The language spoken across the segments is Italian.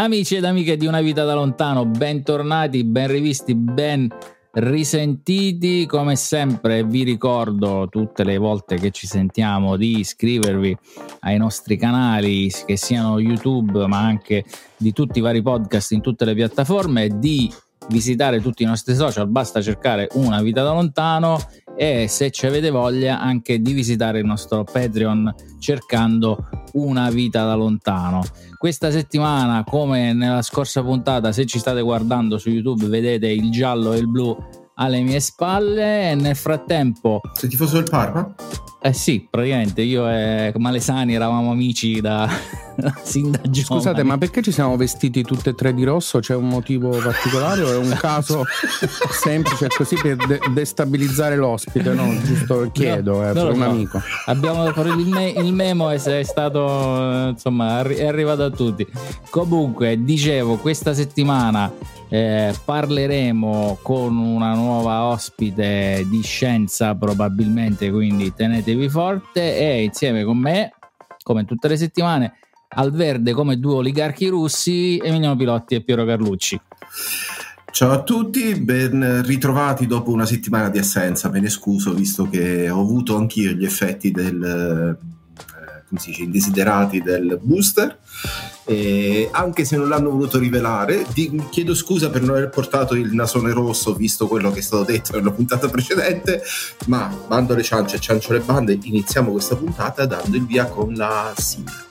Amici ed amiche di Una vita da lontano, bentornati, ben rivisti, ben risentiti. Come sempre vi ricordo tutte le volte che ci sentiamo di iscrivervi ai nostri canali, che siano YouTube ma anche di tutti i vari podcast in tutte le piattaforme, di visitare tutti i nostri social, basta cercare Una vita da lontano e se ci avete voglia anche di visitare il nostro Patreon cercando una vita da lontano. Questa settimana, come nella scorsa puntata, se ci state guardando su YouTube, vedete il giallo e il blu alle mie spalle e nel frattempo... Se ti fosse il Parma? Eh sì, praticamente io e Malesani eravamo amici da, sin da giovane. Scusate, ma perché ci siamo vestiti tutte e tre di rosso? C'è un motivo particolare o è un caso semplice così per de- destabilizzare l'ospite? No, giusto chiedo, no, eh, per un so. amico. Abbiamo il, me- il memo è stato, insomma, è arrivato a tutti. Comunque, dicevo, questa settimana eh, parleremo con una nuova ospite di scienza probabilmente, quindi tenetevi forte e insieme con me, come tutte le settimane, al verde come due oligarchi russi, Emiliano Pilotti e Piero Carlucci. Ciao a tutti, ben ritrovati dopo una settimana di assenza. Me ne scuso visto che ho avuto anch'io gli effetti del, come si dice, indesiderati del booster. E anche se non l'hanno voluto rivelare, di, chiedo scusa per non aver portato il nasone rosso, visto quello che è stato detto nella puntata precedente. Ma bando alle ciance ciancio le bande, iniziamo questa puntata dando il via con la sigla.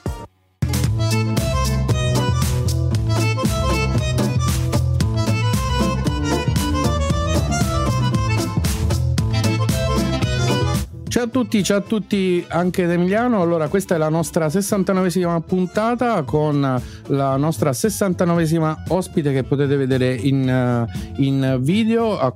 Ciao a tutti, ciao a tutti anche da Emiliano. Allora, questa è la nostra 69esima puntata con la nostra 69esima ospite che potete vedere in, eh, in video. A,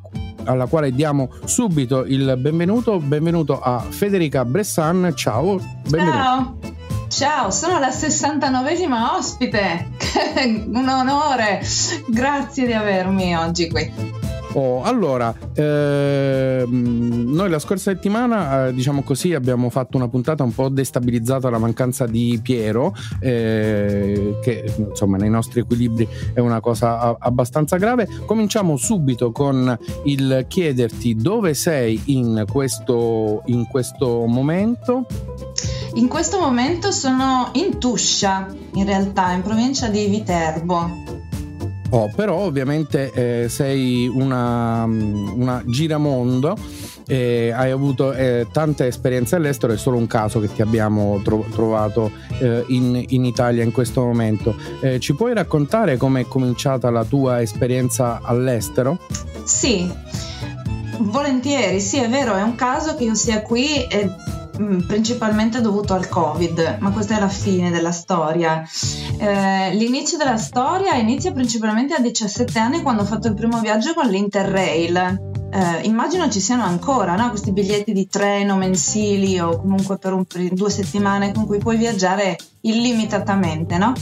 alla quale diamo subito il benvenuto. Benvenuto a Federica Bressan. Ciao, benvenuto. Ciao. Ciao, sono la 69esima ospite. Un onore. Grazie di avermi oggi qui. Oh, allora, ehm, noi la scorsa settimana, eh, diciamo così, abbiamo fatto una puntata un po' destabilizzata la mancanza di Piero, eh, che insomma nei nostri equilibri è una cosa a- abbastanza grave. Cominciamo subito con il chiederti dove sei in questo, in questo momento. In questo momento sono in Tuscia, in realtà, in provincia di Viterbo. Oh, però ovviamente eh, sei una, una giramondo e hai avuto eh, tante esperienze all'estero, è solo un caso che ti abbiamo tro- trovato eh, in, in, Italia in questo momento. Eh, ci puoi raccontare come è cominciata la tua esperienza all'estero? Sì, volentieri, sì è vero, è un caso che io sia qui e Mm, principalmente dovuto al covid, ma questa è la fine della storia. Eh, l'inizio della storia inizia principalmente a 17 anni quando ho fatto il primo viaggio con l'Interrail. Eh, immagino ci siano ancora no? questi biglietti di treno mensili o comunque per, un, per, due settimane con cui puoi viaggiare illimitatamente. No?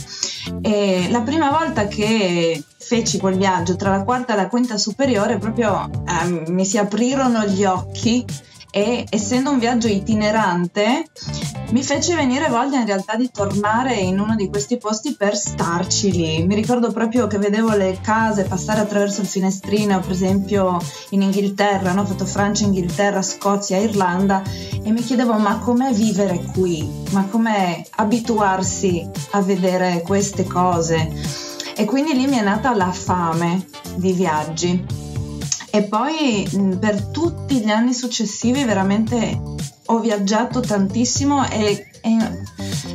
la prima volta che feci quel viaggio tra la quarta e la quinta superiore proprio eh, mi si aprirono gli occhi e essendo un viaggio itinerante mi fece venire voglia in realtà di tornare in uno di questi posti per starci lì. Mi ricordo proprio che vedevo le case passare attraverso il finestrino, per esempio in Inghilterra, no? ho fatto Francia, Inghilterra, Scozia, Irlanda e mi chiedevo ma com'è vivere qui? Ma com'è abituarsi a vedere queste cose? E quindi lì mi è nata la fame di viaggi e poi per tutti gli anni successivi veramente ho viaggiato tantissimo e, e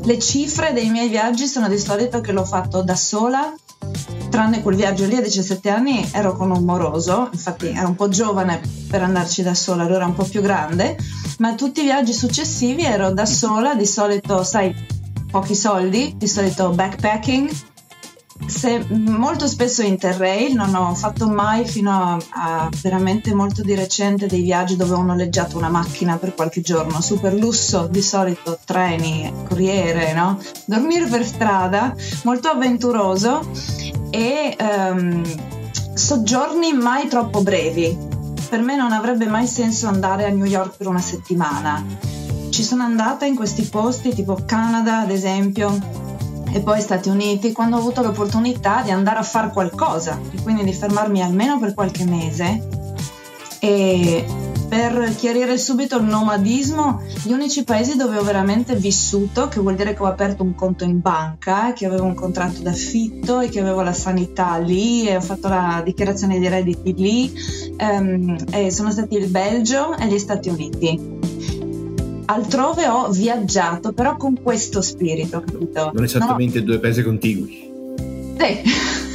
le cifre dei miei viaggi sono di solito che l'ho fatto da sola tranne quel viaggio lì a 17 anni ero con un moroso, infatti ero un po' giovane per andarci da sola, allora un po' più grande, ma tutti i viaggi successivi ero da sola, di solito, sai, pochi soldi, di solito backpacking, se, molto spesso Interrail, non ho fatto mai fino a, a, veramente molto di recente dei viaggi dove ho noleggiato una macchina per qualche giorno, super lusso, di solito treni, corriere, no? Dormire per strada, molto avventuroso e um, soggiorni mai troppo brevi. Per me non avrebbe mai senso andare a New York per una settimana. Ci sono andata in questi posti tipo Canada ad esempio e poi Stati Uniti quando ho avuto l'opportunità di andare a fare qualcosa e quindi di fermarmi almeno per qualche mese e per chiarire subito il nomadismo, gli unici paesi dove ho veramente vissuto, che vuol dire che ho aperto un conto in banca, che avevo un contratto d'affitto e che avevo la sanità lì e ho fatto la dichiarazione di redditi lì, ehm, sono stati il Belgio e gli Stati Uniti. Altrove ho viaggiato, però con questo spirito, capito? Non esattamente no. due paesi contigui. Sì.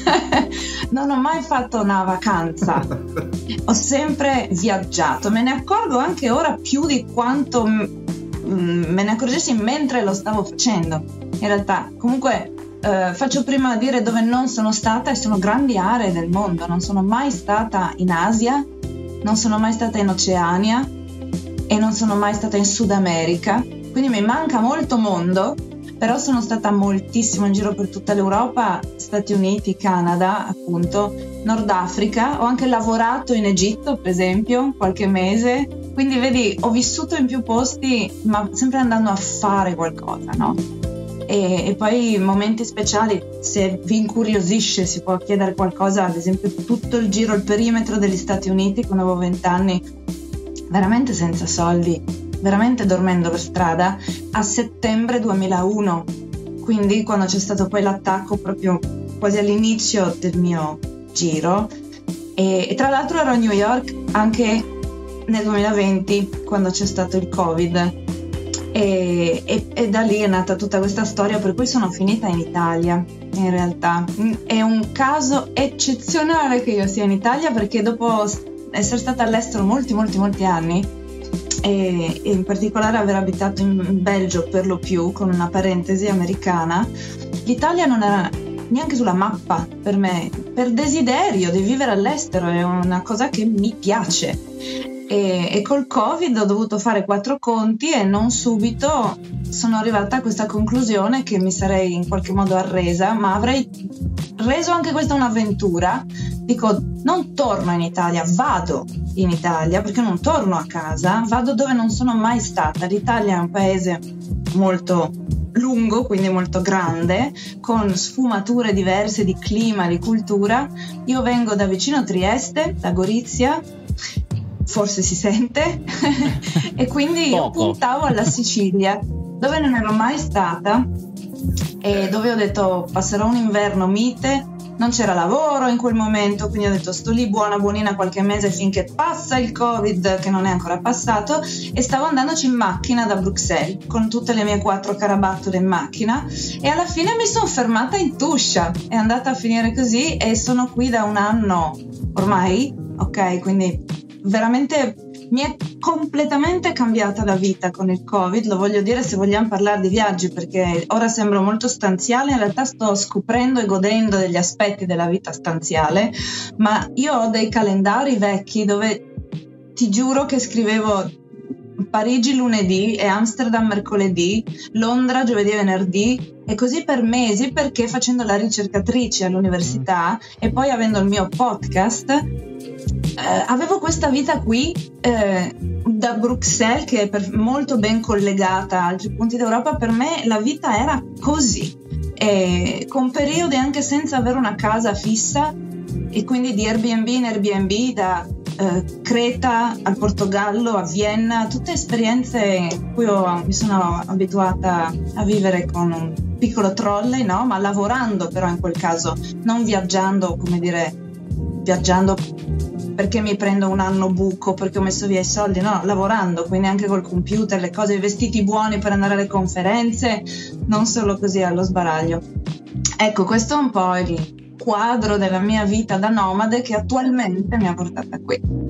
non ho mai fatto una vacanza, ho sempre viaggiato, me ne accorgo anche ora più di quanto me ne accorgessi mentre lo stavo facendo. In realtà, comunque eh, faccio prima dire dove non sono stata e sono grandi aree del mondo, non sono mai stata in Asia, non sono mai stata in Oceania e non sono mai stata in Sud America, quindi mi manca molto mondo però sono stata moltissimo in giro per tutta l'Europa, Stati Uniti, Canada, appunto, Nord Africa, ho anche lavorato in Egitto, per esempio, qualche mese, quindi vedi, ho vissuto in più posti, ma sempre andando a fare qualcosa, no? E, e, poi momenti speciali, se vi incuriosisce si può chiedere qualcosa, ad esempio tutto il giro, il perimetro degli Stati Uniti quando avevo 20 anni, veramente senza soldi, veramente dormendo per strada, a settembre 2001. Quindi quando c'è stato poi l'attacco proprio quasi all'inizio del mio giro. E, e tra l'altro ero a New York anche nel 2020 quando c'è stato il Covid. E, e, e, da lì è nata tutta questa storia per cui sono finita in Italia in realtà è un caso eccezionale che io sia in Italia perché dopo essere stata all'estero molti molti molti anni e in particolare aver abitato in Belgio per lo più, con una parentesi americana, l'Italia non era neanche sulla mappa per me, per desiderio di vivere all'estero, è una cosa che mi piace. E, e, col Covid ho dovuto fare quattro conti e non subito sono arrivata a questa conclusione che mi sarei in qualche modo arresa, ma avrei reso anche questa un'avventura. Dico, non torno in Italia, vado in Italia perché non torno a casa, vado dove non sono mai stata. L'Italia è un paese molto lungo, quindi molto grande, con sfumature diverse di clima, di cultura. Io vengo da vicino Trieste, da Gorizia, forse si sente, e quindi io puntavo alla Sicilia, dove non ero mai stata. E dove ho detto passerò un inverno mite. Non c'era lavoro in quel momento, quindi ho detto sto lì buona buonina qualche mese finché passa il covid che non è ancora passato. E stavo andandoci in macchina da Bruxelles con tutte le mie quattro carabattole in macchina. E alla fine mi sono fermata in Tuscia, è andata a finire così e sono qui da un anno ormai, ok, quindi veramente mi è completamente cambiata la vita con il Covid, lo voglio dire se vogliamo parlare di viaggi perché ora sembro molto stanziale, in realtà sto scoprendo e godendo degli aspetti della vita stanziale, ma io ho dei calendari vecchi dove ti giuro che scrivevo Parigi lunedì e Amsterdam mercoledì, Londra giovedì e venerdì e così per mesi perché facendo la ricercatrice all'università e poi avendo il mio podcast eh, avevo questa vita qui eh, da Bruxelles che è per, molto ben collegata a altri punti d'Europa, per me la vita era così, e con periodi anche senza avere una casa fissa e quindi di Airbnb in Airbnb da eh, Creta al Portogallo a Vienna, tutte esperienze cui ho, mi sono abituata a vivere con un piccolo trolley, no? ma lavorando però in quel caso, non viaggiando, come dire, viaggiando perché mi prendo un anno buco perché ho messo via i soldi, no, lavorando, quindi anche col computer, le cose, i vestiti buoni per andare alle conferenze, non solo così allo sbaraglio. Ecco, questo è un po' il quadro della mia vita da nomade che attualmente mi ha portata qui.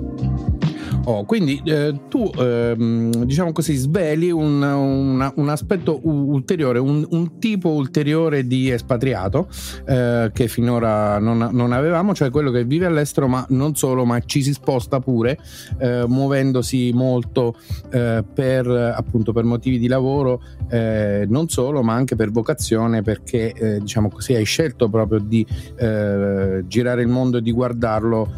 Oh, quindi eh, tu ehm, diciamo così sveli un, un, un aspetto ulteriore, un, un, tipo ulteriore di espatriato eh, che finora non, non, avevamo, cioè quello che vive all'estero, ma non solo, ma ci si sposta pure, eh, muovendosi molto eh, per appunto per motivi di lavoro, eh, non solo, ma anche per vocazione, perché eh, diciamo così hai scelto proprio di girare il mondo e di guardarlo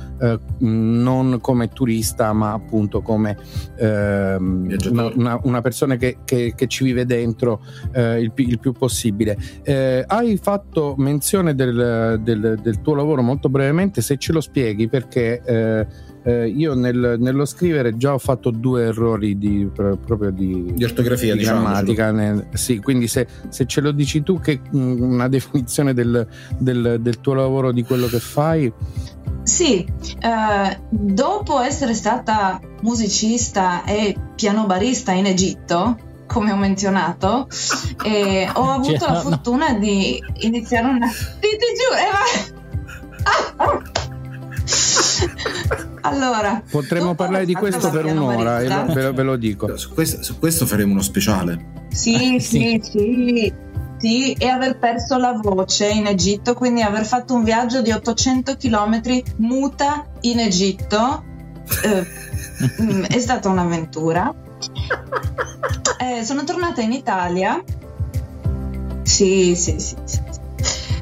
non come turista, ma appunto come ehm, una, una, una, persona che, che, che, ci vive dentro eh, il, il, più possibile. Eh, hai fatto menzione del, del, del, tuo lavoro molto brevemente, se ce lo spieghi perché eh, eh, io nel, nello scrivere già ho fatto due errori di, proprio di, di ortografia, di diciamo, grammatica. Nel, sì, quindi se, se, ce lo dici tu, che mm, una definizione del, del, del tuo lavoro, di quello che fai. Sì, eh, dopo essere stata musicista e piano barista in Egitto, come ho menzionato, eh, ho avuto cioè, la fortuna no. di iniziare una... Ti, ti giuro, eh, ma... allora, potremmo parlare di questo per un'ora, ve lo, ve lo dico. Su questo, su questo, faremo uno speciale. Sì, sì, sì, sì, e aver perso la voce in Egitto, quindi aver fatto un viaggio di 800 km muta in Egitto. Eh, mm, è stata un'avventura. Eh, sono tornata in Italia. Sì, sì, sì, sì.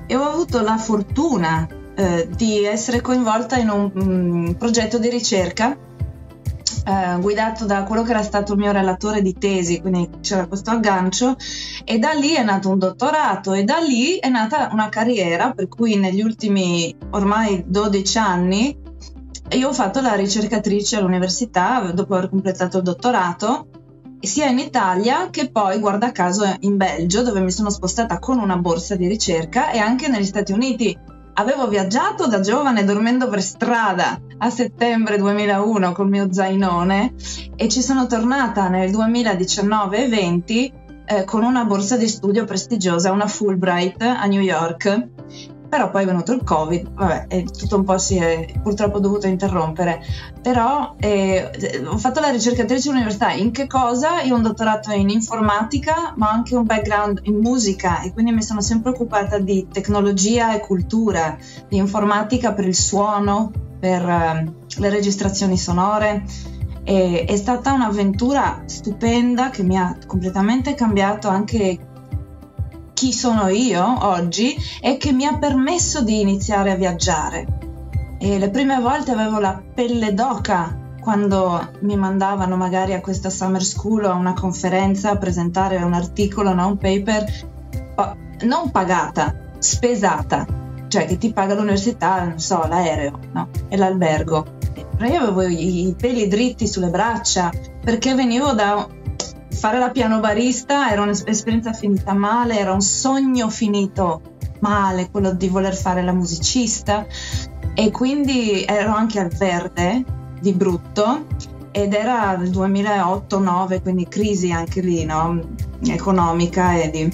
E ho avuto la fortuna eh, di essere coinvolta in un um, progetto di ricerca eh, guidato da quello che era stato il mio relatore di tesi, quindi c'era questo aggancio e da lì è nato un dottorato e da lì è nata una carriera per cui negli ultimi ormai 12 anni io ho fatto la ricercatrice all'università dopo aver completato il dottorato sia in Italia che poi, guarda caso, in Belgio, dove mi sono spostata con una borsa di ricerca, e anche negli Stati Uniti, Avevo viaggiato da giovane dormendo per strada a settembre 2001 col mio zainone e ci sono tornata nel 2019 e 20 eh, con una borsa di studio prestigiosa, una Fulbright a New York però poi è venuto il covid, vabbè, e tutto un po' si è purtroppo dovuto interrompere, però eh, ho fatto la ricercatrice all'università, in che cosa? Io ho un dottorato in informatica, ma anche un background in musica e quindi mi sono sempre occupata di tecnologia e cultura, di informatica per il suono, per eh, le registrazioni sonore. E, è stata un'avventura stupenda che mi ha completamente cambiato anche chi sono io oggi e che mi ha permesso di iniziare a viaggiare. E le prime volte avevo la pelle d'oca quando mi mandavano magari a questa summer school o a una conferenza a presentare un articolo, no? un paper, non pagata, spesata, cioè che ti paga l'università, non so, l'aereo no? e l'albergo. Però io avevo i peli dritti sulle braccia perché venivo da fare la piano barista era un'esperienza finita male, era un sogno finito male, quello di voler fare la musicista e quindi ero anche al verde di brutto ed era il 2008-9, quindi crisi anche lì, no? economica e di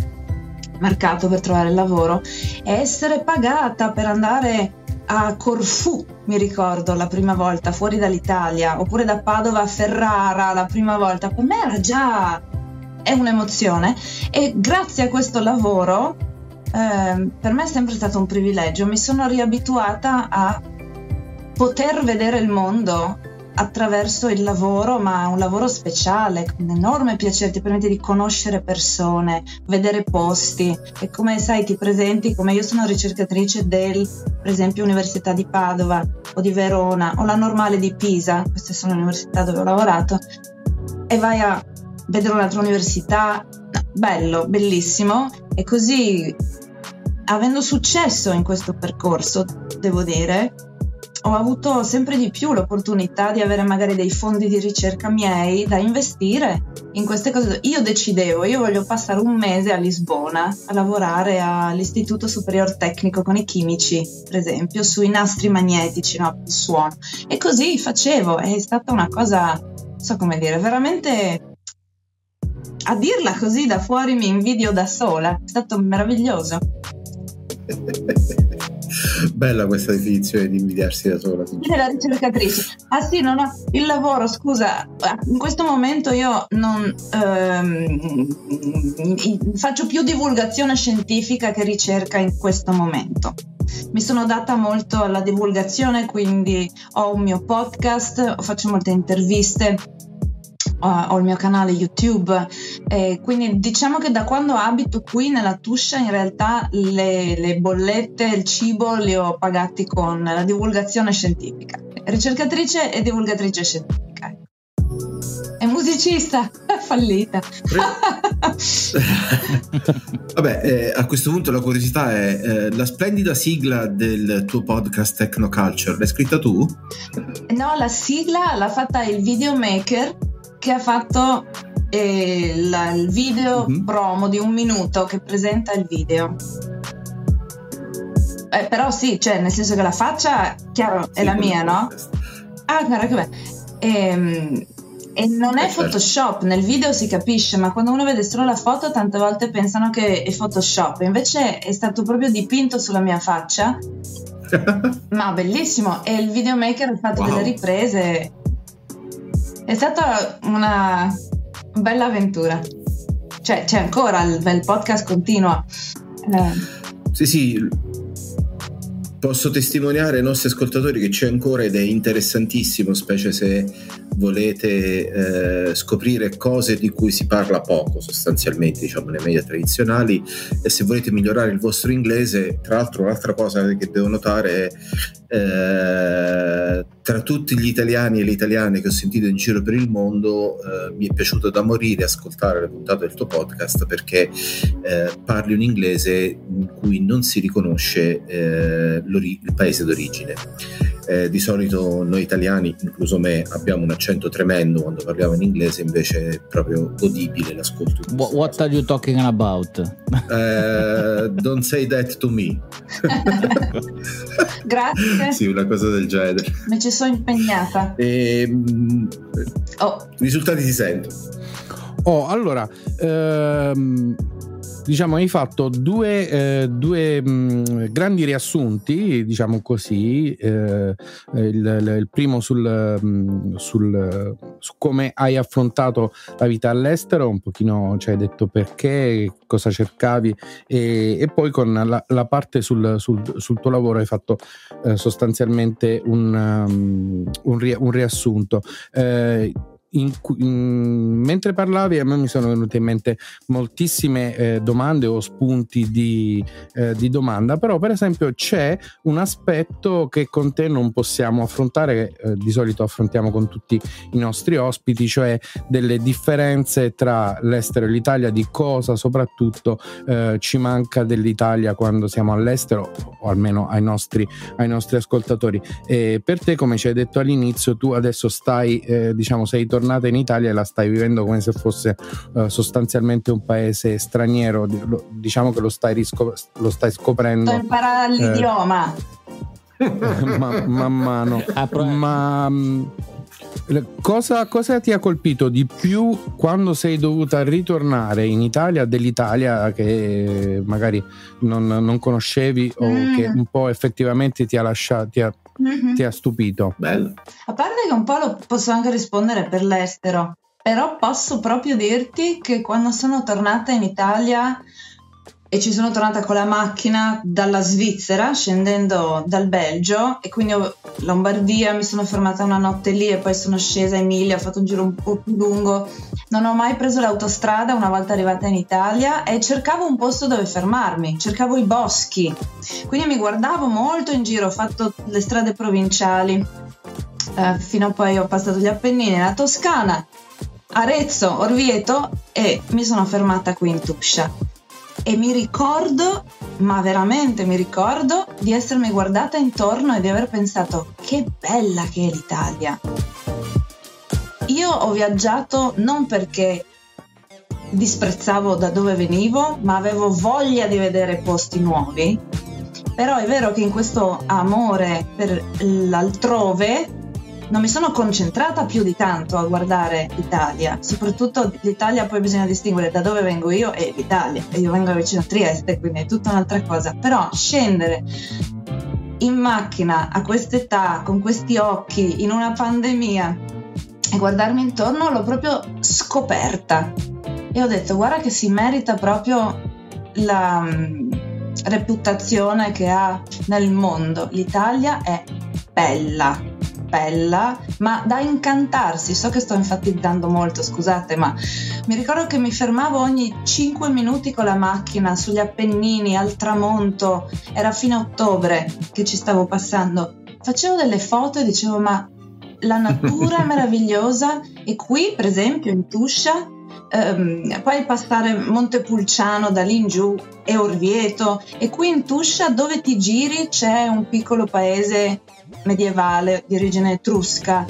mercato per trovare lavoro e essere pagata per andare a Corfù, mi ricordo la prima volta fuori dall'Italia, oppure da Padova a Ferrara la prima volta, per me era già è un'emozione. E grazie a questo lavoro eh, per me è sempre stato un privilegio, mi sono riabituata a poter vedere il mondo attraverso il lavoro, ma un lavoro speciale, un enorme piacere, ti permette di conoscere persone, vedere posti. E come sai ti presenti, come io sono ricercatrice del, per esempio, Università di Padova o di Verona o la Normale di Pisa, queste sono le università dove ho lavorato, e vai a vedere un'altra università, bello, bellissimo, e così avendo successo in questo percorso, devo dire, ho avuto sempre di più l'opportunità di avere magari dei fondi di ricerca miei da investire in queste cose. Io decidevo, io voglio passare un mese a Lisbona a lavorare all'Istituto Superiore Tecnico con i chimici, per esempio, sui nastri magnetici, no, il suono. E così facevo, è stata una cosa, non so come dire, veramente a dirla così da fuori mi invidio da sola, è stato meraviglioso. Bella questa definizione di invidiarsi da sola. La ricercatrice. Ah sì, no, no, il lavoro, scusa, in questo momento io non ehm, faccio più divulgazione scientifica che ricerca in questo momento. Mi sono data molto alla divulgazione, quindi ho un mio podcast, faccio molte interviste ho il mio canale YouTube, eh, quindi diciamo che da quando abito qui nella Tuscia in realtà le, le, bollette, il cibo li ho pagati con la divulgazione scientifica, ricercatrice e divulgatrice scientifica. È musicista, è fallita. Vabbè, eh, a questo punto la curiosità è eh, la splendida sigla del tuo podcast Technoculture, l'hai scritta tu? No, la sigla l'ha fatta il videomaker che ha fatto eh, la, il video mm-hmm. promo di un minuto che presenta il video. Eh, però sì, cioè, nel senso che la faccia, chiaro, sì, è la mia, no? Ah, guarda che bello. Ehm, e non è eh, certo. Photoshop, nel video si capisce, ma quando uno vede solo la foto tante volte pensano che è Photoshop, invece è stato proprio dipinto sulla mia faccia. ma bellissimo, e il videomaker ha fatto wow. delle riprese. È stata una bella avventura. Cioè, c'è ancora, il, il podcast continua. Eh. Sì, sì, posso testimoniare ai nostri ascoltatori che c'è ancora ed è interessantissimo, specie se volete eh, scoprire cose di cui si parla poco sostanzialmente, diciamo, nei media tradizionali. E se volete migliorare il vostro inglese, tra l'altro un'altra cosa che devo notare è eh, tra tutti gli italiani e le italiane che ho sentito in giro per il mondo eh, mi è piaciuto da morire ascoltare le puntate del tuo podcast perché eh, parli un inglese in cui non si riconosce eh, il paese d'origine eh, di solito noi italiani, incluso me, abbiamo un accento tremendo quando parliamo in inglese, invece è proprio godibile l'ascolto. What, what are you talking about? Uh, don't say that to me. Grazie. sì, una cosa del genere. Mi ci sono impegnata. E, ehm, oh. Risultati si sentono. Oh, allora, ehm, diciamo, hai fatto due, eh, due mh, mm, grandi riassunti, diciamo così. Eh, il, il, primo sul, mh, mm, sul, su come hai affrontato la vita all'estero, un pochino ci hai detto perché, cosa cercavi, e, e poi con la, la parte sul, sul, tuo lavoro hai fatto eh, sostanzialmente un, um, un, un riassunto. In, in, mentre parlavi a me mi sono venute in mente moltissime eh, domande o spunti di, eh, di, domanda, però per esempio c'è un aspetto che con te non possiamo affrontare, eh, di solito affrontiamo con tutti i nostri ospiti, cioè delle differenze tra l'estero e l'Italia, di cosa soprattutto eh, ci manca dell'Italia quando siamo all'estero, o almeno ai nostri, ai nostri ascoltatori. E per te, come ci hai detto all'inizio, tu adesso stai, eh, diciamo, sei tornato tornata in Italia e la stai vivendo come se fosse uh, sostanzialmente un paese straniero, diciamo che lo stai, riscop- lo stai scoprendo. Sto imparare eh, l'idioma. man ma mano. Ah, ma mm, Cosa, cosa, ti ha colpito di più quando sei dovuta ritornare in Italia dell'Italia che magari non, non conoscevi o mm. che un po' effettivamente ti ha lasciato, ti ha mm-hmm. ti ha stupito? Bello. A parte che un po' lo posso anche rispondere per l'estero, però posso proprio dirti che quando sono tornata in Italia e ci sono tornata con la macchina dalla Svizzera scendendo dal Belgio e quindi ho Lombardia, mi sono fermata una notte lì e poi sono scesa a Emilia, ho fatto un giro un po' più lungo. Non ho mai preso l'autostrada una volta arrivata in Italia e cercavo un posto dove fermarmi, cercavo i boschi. Quindi mi guardavo molto in giro, ho fatto le strade provinciali eh, fino a poi ho passato gli Appennini, la Toscana, Arezzo, Orvieto e mi sono fermata qui in Tuscia e mi ricordo, ma veramente mi ricordo, di essermi guardata intorno e di aver pensato che bella che è l'Italia. Io ho viaggiato non perché disprezzavo da dove venivo, ma avevo voglia di vedere posti nuovi. Però è vero che in questo amore per l'altrove non mi sono concentrata più di tanto a guardare l'Italia, soprattutto l'Italia poi bisogna distinguere da dove vengo io e l'Italia, e io vengo vicino a Trieste, quindi è tutta un'altra cosa, però scendere in macchina a quest'età, con questi occhi, in una pandemia e guardarmi intorno l'ho proprio scoperta e ho detto guarda che si merita proprio la um, reputazione che ha nel mondo, l'Italia è bella bella, ma da incantarsi. So che sto enfatizzando molto, scusate, ma mi ricordo che mi fermavo ogni 5 minuti con la macchina sugli Appennini al tramonto, era fine ottobre che ci stavo passando. Facevo delle foto e dicevo ma la natura meravigliosa e qui per esempio in Tuscia ehm, poi passare Montepulciano da lì in giù e Orvieto. E qui in Tuscia dove ti giri c'è un piccolo paese medievale di origine etrusca.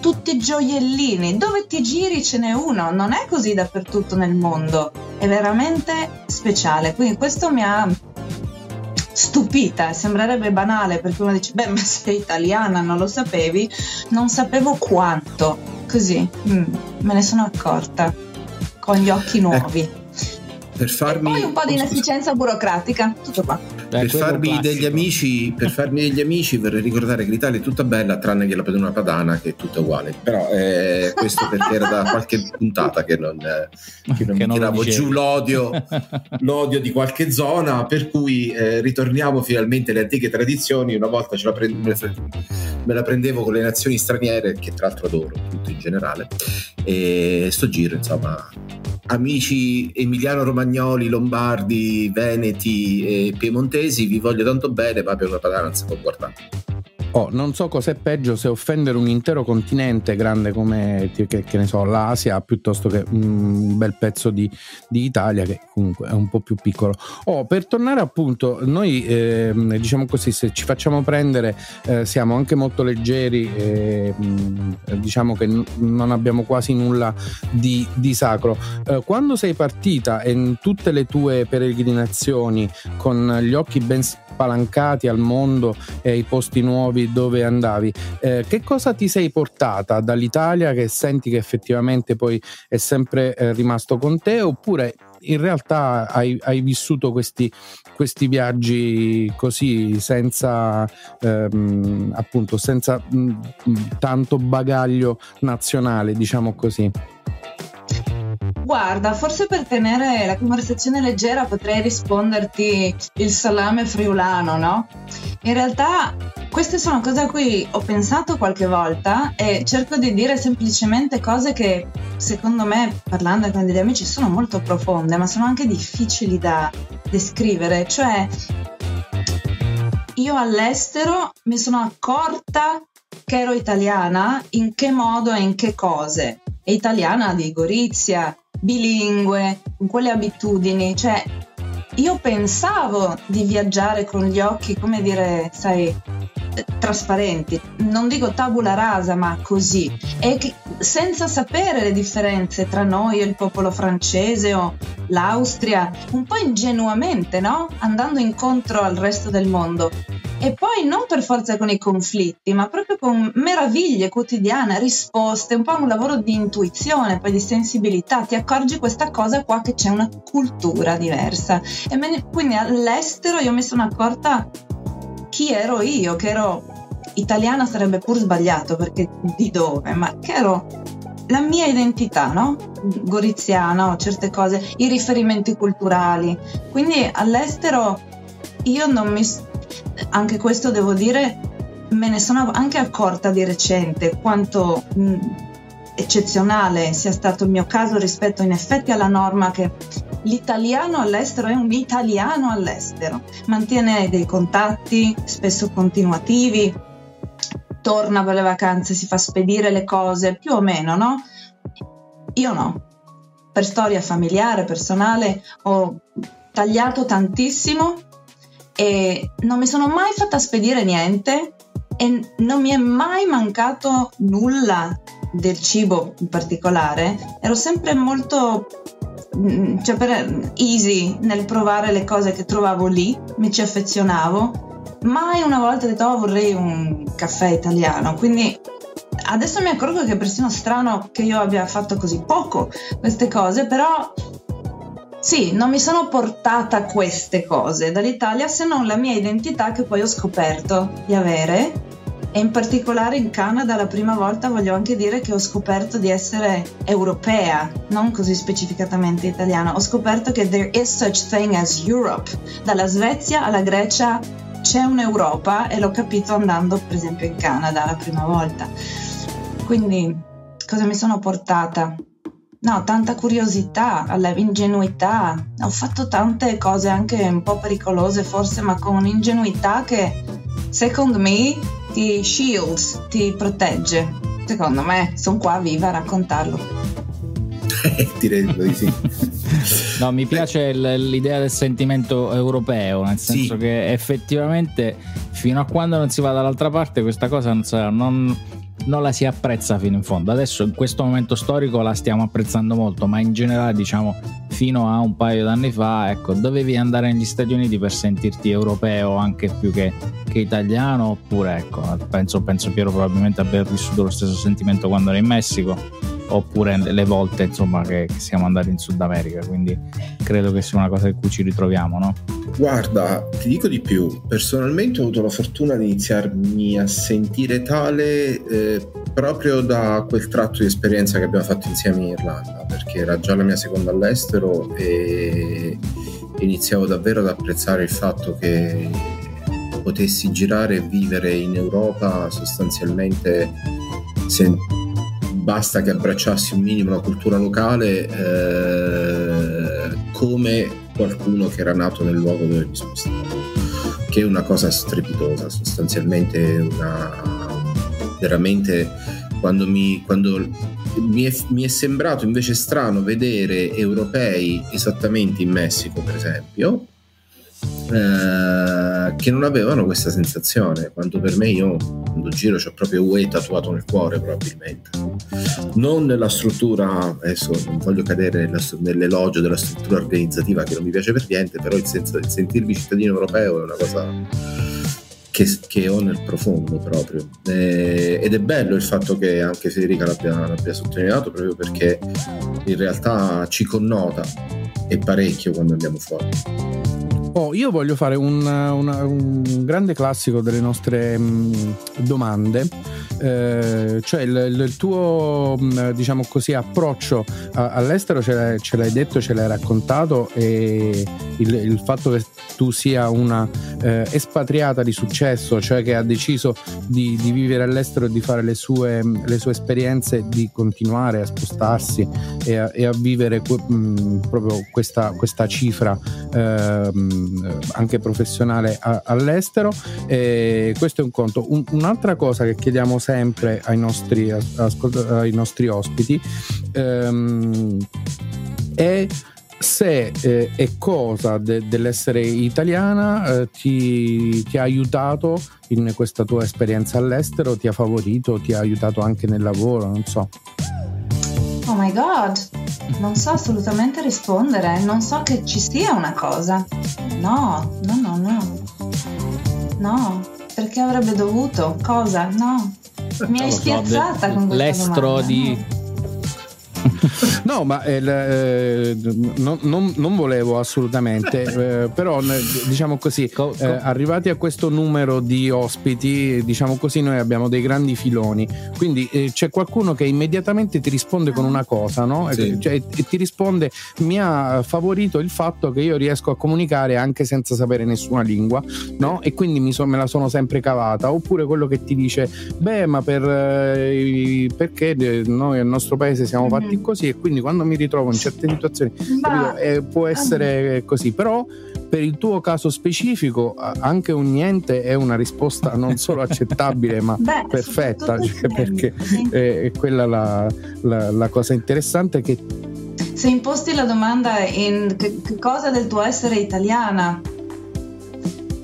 Tutti gioiellini, dove ti giri ce n'è uno, non è così dappertutto nel mondo, è veramente speciale, quindi questo mi ha stupita, sembrerebbe banale perché uno dice, beh ma sei italiana, non lo sapevi, non sapevo quanto, così mm, me ne sono accorta con gli occhi nuovi. Eh, per farmi... E poi un po' di inefficienza burocratica, tutto qua. Per farmi, degli amici, per farmi degli amici vorrei ricordare che l'Italia è tutta bella tranne che la Pedona Padana che è tutta uguale. Però eh, questo perché era da qualche puntata che non, eh, che non che mi tiravo giù l'odio, l'odio di qualche zona per cui eh, ritorniamo finalmente alle antiche tradizioni. Una volta ce la prend- me la prendevo con le nazioni straniere che tra l'altro adoro tutto in generale. E sto giro insomma amici emiliano-romagnoli, lombardi, veneti e piemontesi, vi voglio tanto bene, ma per una padana non si può guardare. Oh, non so cos'è peggio se offendere un intero continente grande come che, che ne so, l'Asia piuttosto che un bel pezzo di, di, Italia che comunque è un po' più piccolo. Oh, per tornare appunto, noi eh, diciamo così, se ci facciamo prendere eh, siamo anche molto leggeri, eh, diciamo che n- non abbiamo quasi nulla di, di sacro. Eh, quando sei partita in tutte le tue peregrinazioni con gli occhi ben spalancati al mondo e ai posti nuovi dove andavi. Eh, che cosa ti sei portata dall'Italia che senti che effettivamente poi è sempre eh, rimasto con te oppure in realtà hai, hai vissuto questi, questi, viaggi così senza ehm, appunto senza mh, tanto bagaglio nazionale diciamo così Guarda, forse per tenere la conversazione leggera potrei risponderti il salame friulano, no? In realtà queste sono cose a cui ho pensato qualche volta e cerco di dire semplicemente cose che secondo me, parlando con degli amici, sono molto profonde, ma sono anche difficili da descrivere. Cioè, io all'estero mi sono accorta che ero italiana, in che modo e in che cose. E italiana di Gorizia, bilingue, con quelle abitudini, cioè io pensavo di viaggiare con gli occhi, come dire, sai, trasparenti, non dico tabula rasa, ma così, e che, senza sapere le differenze tra noi e il popolo francese o l'Austria, un po' ingenuamente, no? Andando incontro al resto del mondo. E poi non per forza con i conflitti, ma proprio con meraviglie quotidiane, risposte, un po' un lavoro di intuizione, poi di sensibilità. Ti accorgi questa cosa qua che c'è una cultura diversa. E me, quindi all'estero io mi sono accorta chi ero io, che ero italiana sarebbe pur sbagliato perché di dove, ma che ero la mia identità, no? Goriziana, certe cose, i riferimenti culturali. Quindi all'estero io non mi anche questo devo dire, me ne sono anche accorta di recente quanto mh, eccezionale sia stato il mio caso rispetto in effetti alla norma che l'italiano all'estero è un italiano all'estero, mantiene dei contatti, spesso continuativi, torna per le vacanze, si fa spedire le cose, più o meno, no? Io no. Per storia familiare, personale, ho tagliato tantissimo e non mi sono mai fatta spedire niente e non mi è mai mancato nulla del cibo in particolare. Ero sempre molto mm, cioè per, easy nel provare le cose che trovavo lì, mi ci affezionavo. Mai una volta ho detto oh, vorrei un caffè italiano, quindi adesso mi accorgo che è persino strano che io abbia fatto così poco queste cose, però sì, non mi sono portata queste cose dall'Italia se non la mia identità che poi ho scoperto di avere e in particolare in Canada la prima volta voglio anche dire che ho scoperto di essere europea, non così specificatamente italiana. Ho scoperto che there is such thing as Europe, dalla Svezia alla Grecia c'è un'Europa e l'ho capito andando per esempio in Canada la prima volta. Quindi cosa mi sono portata? No, tanta curiosità, ingenuità. Ho fatto tante cose anche un po' pericolose forse, ma con un'ingenuità che secondo me ti shields, ti protegge. Secondo me sono qua viva a raccontarlo. Direi di sì. no, mi piace l'idea del sentimento europeo, nel senso sì. che effettivamente fino a quando non si va dall'altra parte questa cosa non, sarà, non non la si apprezza fino in fondo. Adesso in questo momento storico la stiamo apprezzando molto, ma in generale diciamo fino a un paio d'anni fa, ecco, dovevi andare negli Stati Uniti per sentirti europeo anche più che, che italiano, oppure ecco, penso, penso Piero probabilmente abbia vissuto lo stesso sentimento quando era in Messico, oppure le volte insomma che, che siamo andati in Sud America, quindi credo che sia una cosa in cui ci ritroviamo, no? Guarda, ti dico di più, personalmente ho avuto la fortuna di iniziarmi a sentire tale eh, proprio da quel tratto di esperienza che abbiamo fatto insieme in Irlanda, perché era già la mia seconda all'estero e iniziavo davvero ad apprezzare il fatto che potessi girare e vivere in Europa sostanzialmente sen- basta che abbracciassi un minimo la cultura locale eh, come qualcuno che era nato nel luogo dove mi spostavo, che è una cosa strepitosa, sostanzialmente una veramente quando mi, quando mi, è, mi è sembrato invece strano vedere europei esattamente in Messico per esempio eh, che non avevano questa sensazione, quanto per me io quando giro c'ho proprio UE tatuato nel cuore probabilmente. Non nella struttura, adesso non voglio cadere nell'elogio della struttura organizzativa che non mi piace per niente, però il, senso, il sentirmi cittadino europeo è una cosa che, che, ho nel profondo proprio. Eh, ed è bello il fatto che anche Federica l'abbia, l'abbia sottolineato proprio perché in realtà ci connota e parecchio quando andiamo fuori. Oh, io voglio fare un, una, un grande classico delle nostre mh, mm, domande, eh, cioè il, il, tuo mh, mm, diciamo così, approccio a, all'estero ce l'hai, ce l'hai, detto, ce l'hai raccontato e il, il fatto che tu sia una eh, espatriata di successo, cioè che ha deciso di, di vivere all'estero e di fare le sue, le sue, esperienze, di continuare a spostarsi e a, e a vivere mh, mm, proprio questa, questa cifra. Eh, anche professionale a, all'estero. E questo è un conto. Un, un'altra cosa che chiediamo sempre ai nostri, ascolt- ai nostri ospiti ehm, è se eh, e cosa de- dell'essere italiana eh, ti, ti, ha aiutato in questa tua esperienza all'estero, ti ha favorito, ti ha aiutato anche nel lavoro, non so. Oh my god, non so assolutamente rispondere, non so che ci sia una cosa. No, no, no, no. No, perché avrebbe dovuto? Cosa? No. Mi hai spiazzata con questa L'estro domanda. di no, ma eh, eh, non, non, non, volevo assolutamente, eh, però diciamo così, eh, arrivati a questo numero di ospiti, diciamo così, noi abbiamo dei grandi filoni, quindi eh, c'è qualcuno che immediatamente ti risponde con una cosa, no? Sì. Cioè, e ti risponde, mi ha favorito il fatto che io riesco a comunicare anche senza sapere nessuna lingua, no? E quindi so, me la sono sempre cavata, oppure quello che ti dice, beh, ma per, eh, perché noi nel nostro paese siamo fatti fatti così e quindi quando mi ritrovo in certe situazioni capito, eh, può essere così, però per il tuo caso specifico anche un niente è una risposta non solo accettabile ma Beh, perfetta, cioè, perché è quella la, la, la cosa interessante che se imposti la domanda in che, che cosa del tuo essere italiana,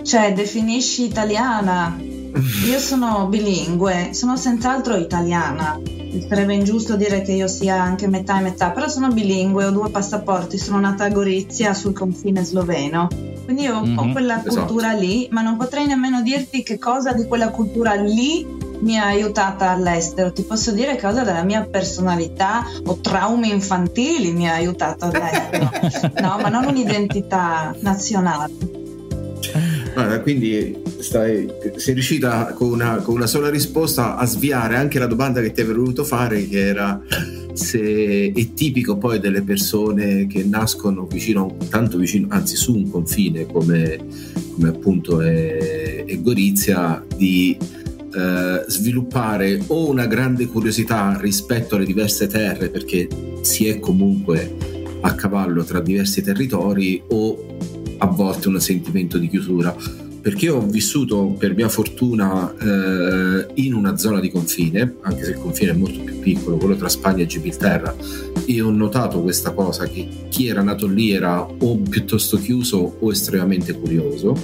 cioè definisci italiana, io sono bilingue, sono senz'altro italiana sarebbe ingiusto dire che io sia anche metà e metà, però sono bilingue, ho due passaporti, sono nata a Gorizia sul confine sloveno, quindi io mm-hmm, ho quella esatto. cultura lì, ma non potrei nemmeno dirti che cosa di quella cultura lì mi ha aiutata all'estero. Ti posso dire cosa della mia personalità o traumi infantili mi ha aiutato all'estero, no, ma non un'identità nazionale. Allora, quindi stai, sei riuscita con una, con una, sola risposta a sviare anche la domanda che ti avrei voluto fare, che era se è tipico poi delle persone che nascono vicino, tanto vicino, anzi su un confine come, come appunto è e Gorizia di eh, sviluppare o una grande curiosità rispetto alle diverse terre perché si è comunque a cavallo tra diversi territori o a volte un sentimento di chiusura perché ho vissuto per mia fortuna eh, in una zona di confine, anche se il confine è molto più piccolo, quello tra Spagna e Gibilterra, e ho notato questa cosa che chi era nato lì era o piuttosto chiuso o estremamente curioso.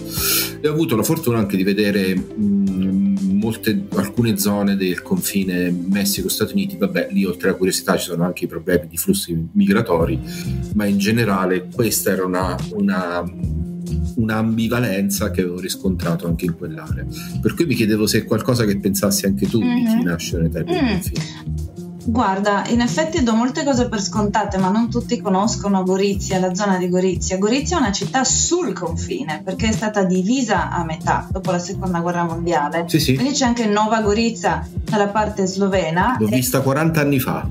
E ho avuto la fortuna anche di vedere mh, molte, alcune zone del confine Messico-Stati Uniti, vabbè lì oltre alla curiosità ci sono anche i problemi di flussi migratori, ma in generale questa era una, una un'ambivalenza che avevo riscontrato anche in quell'area. Per cui mi chiedevo se è qualcosa che pensassi anche tu mm-hmm. di chi mhm. nasce nei tempi mm. confine. Guarda, in effetti do molte cose per scontate, ma non tutti conoscono Gorizia, la zona di Gorizia. Gorizia è una città sul confine perché è stata divisa a metà dopo la seconda guerra mondiale. Sì, sì. Quindi c'è anche Nova Gorizia dalla parte slovena. L'ho vista 40 anni fa.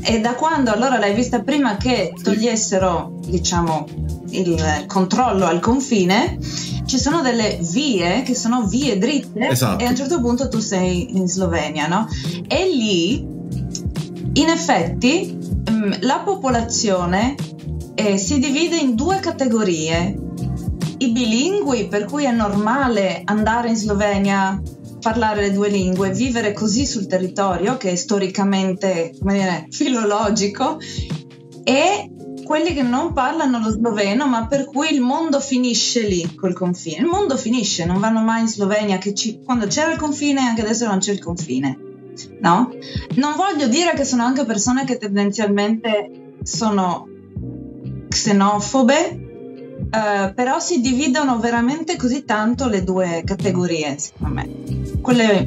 E da quando allora l'hai vista prima che togliessero, diciamo, il controllo al confine, ci sono delle vie che sono vie dritte esatto. e a un certo punto tu sei in Slovenia, no? E lì, in effetti, mm, la popolazione eh, si divide in due categorie. I bilingui, per cui è normale andare in Slovenia parlare le due lingue, vivere così sul territorio che è storicamente, come dire, filologico e quelli che non parlano lo sloveno, ma per cui il mondo finisce lì col confine. Il mondo finisce, non vanno mai in Slovenia, che ci, quando c'era il confine, anche adesso non c'è il confine. No? Non voglio dire che sono anche persone che tendenzialmente sono xenofobe, Uh, però si dividono veramente così tanto le due categorie, secondo me. Quelle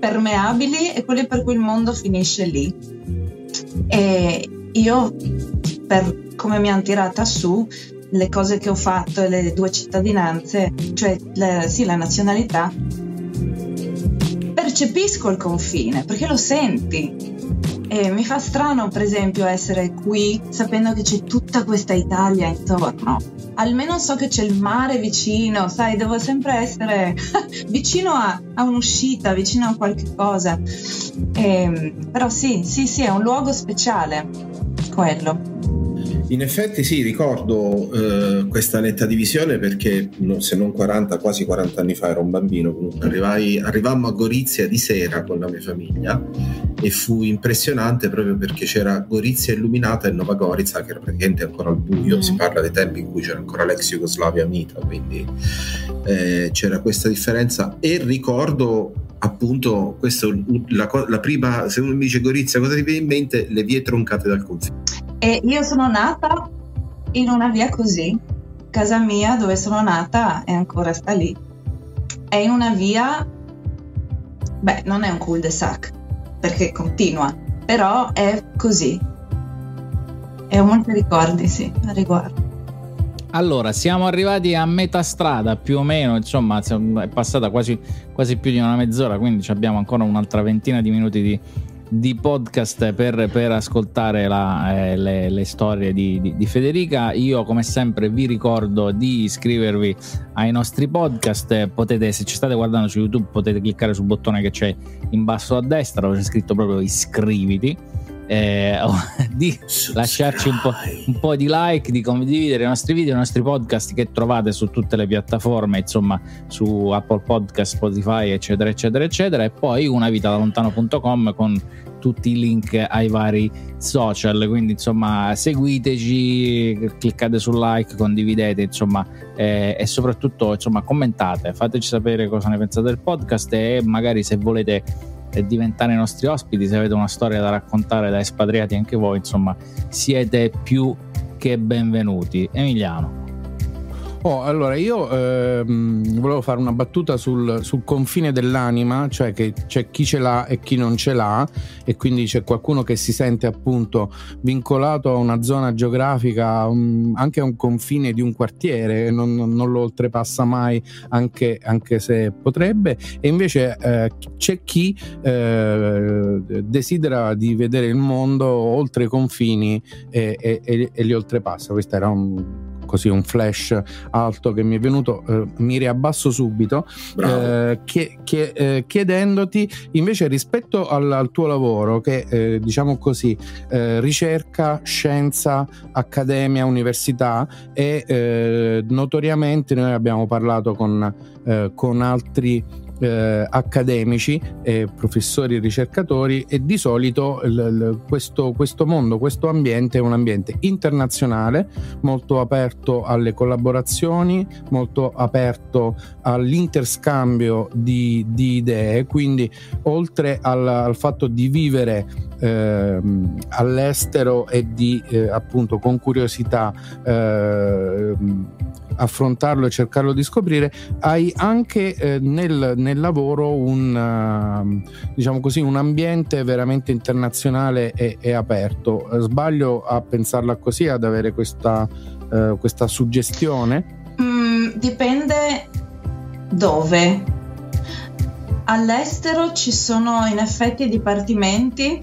permeabili e quelle per cui il mondo finisce lì. E io, per come mi hanno tirata su, le cose che ho fatto e le due cittadinanze, cioè le, sì, la nazionalità, percepisco il confine perché lo senti e mi fa strano, per esempio, essere qui sapendo che c'è tutta questa Italia intorno. Almeno so che c'è il mare vicino, sai, devo sempre essere vicino a, a, un'uscita, vicino a qualche cosa. E, ehm, però sì, sì, sì, è un luogo speciale, quello. In effetti sì, ricordo eh, questa netta divisione perché se non 40, quasi 40 anni fa ero un bambino, comunque arrivai, arrivammo a Gorizia di sera con la mia famiglia e fu impressionante proprio perché c'era Gorizia illuminata e Nova Gorica che era praticamente ancora al buio, mm. si parla dei tempi in cui c'era ancora l'ex Jugoslavia unita, quindi eh, c'era questa differenza e ricordo appunto questo, la, la prima, se uno mi dice Gorizia cosa ti viene in mente? Le vie troncate dal confine e io sono nata in una via così. Casa mia, dove sono nata, è ancora sta lì. È in una via. Beh, non è un cul-de-sac perché continua, però è così. E ho molti ricordi, sì, a riguardo. Allora, siamo arrivati a metà strada più o meno, insomma, è passata quasi, quasi più di una mezz'ora, quindi abbiamo ancora un'altra ventina di minuti di, di podcast per, per ascoltare la, eh, le, le, storie di, di, di, Federica. Io, come sempre, vi ricordo di iscrivervi ai nostri podcast. Potete, se ci state guardando su YouTube, potete cliccare sul bottone che c'è in basso a destra, dove c'è scritto proprio iscriviti eh, di lasciarci un po', un po', di like, di condividere i nostri video, i nostri podcast che trovate su tutte le piattaforme, insomma su Apple Podcast, Spotify, eccetera, eccetera, eccetera, e poi una vita da lontano.com con tutti i link ai vari social. Quindi, insomma, seguiteci, cliccate sul like, condividete, insomma, eh, e soprattutto, insomma, commentate, fateci sapere cosa ne pensate del podcast e magari se volete e diventare i nostri ospiti, se avete una storia da raccontare da espatriati anche voi, insomma, siete più che benvenuti. Emiliano. Oh, allora io ehm, volevo fare una battuta sul, sul, confine dell'anima, cioè che c'è chi ce l'ha e chi non ce l'ha, e quindi c'è qualcuno che si sente appunto vincolato a una zona geografica, um, anche a un confine di un quartiere, non, non lo oltrepassa mai, anche, anche, se potrebbe, e invece eh, c'è chi eh, desidera di vedere il mondo oltre i confini e, e, e li oltrepassa. Questo era un così un flash alto che mi è venuto, eh, mi riabbasso subito, eh, che, che, eh, chiedendoti invece rispetto al, al tuo lavoro, che eh, diciamo così, eh, ricerca, scienza, accademia, università e eh, notoriamente noi abbiamo parlato con, con altri eh, accademici, eh, professori e ricercatori e di solito l- l- questo, questo, mondo, questo ambiente è un ambiente internazionale, molto aperto alle collaborazioni, molto aperto all'interscambio di, di idee, quindi oltre al, al fatto di vivere eh, all'estero e di eh, appunto con curiosità eh, affrontarlo e cercarlo di scoprire, hai anche eh, nel, nel, lavoro un, uh, diciamo così, un ambiente veramente internazionale e, e aperto. Sbaglio a pensarla così, ad avere questa, uh, questa suggestione? Mm, dipende dove. All'estero ci sono in effetti dipartimenti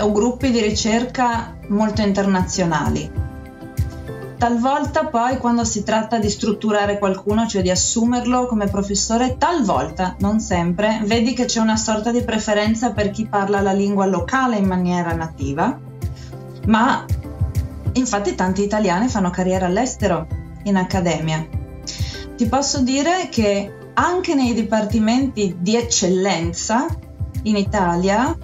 o gruppi di ricerca molto internazionali Talvolta poi quando si tratta di strutturare qualcuno, cioè di assumerlo come professore, talvolta, non sempre, vedi che c'è una sorta di preferenza per chi parla la lingua locale in maniera nativa, ma infatti tanti italiani fanno carriera all'estero, in accademia. Ti posso dire che anche nei dipartimenti di eccellenza in Italia,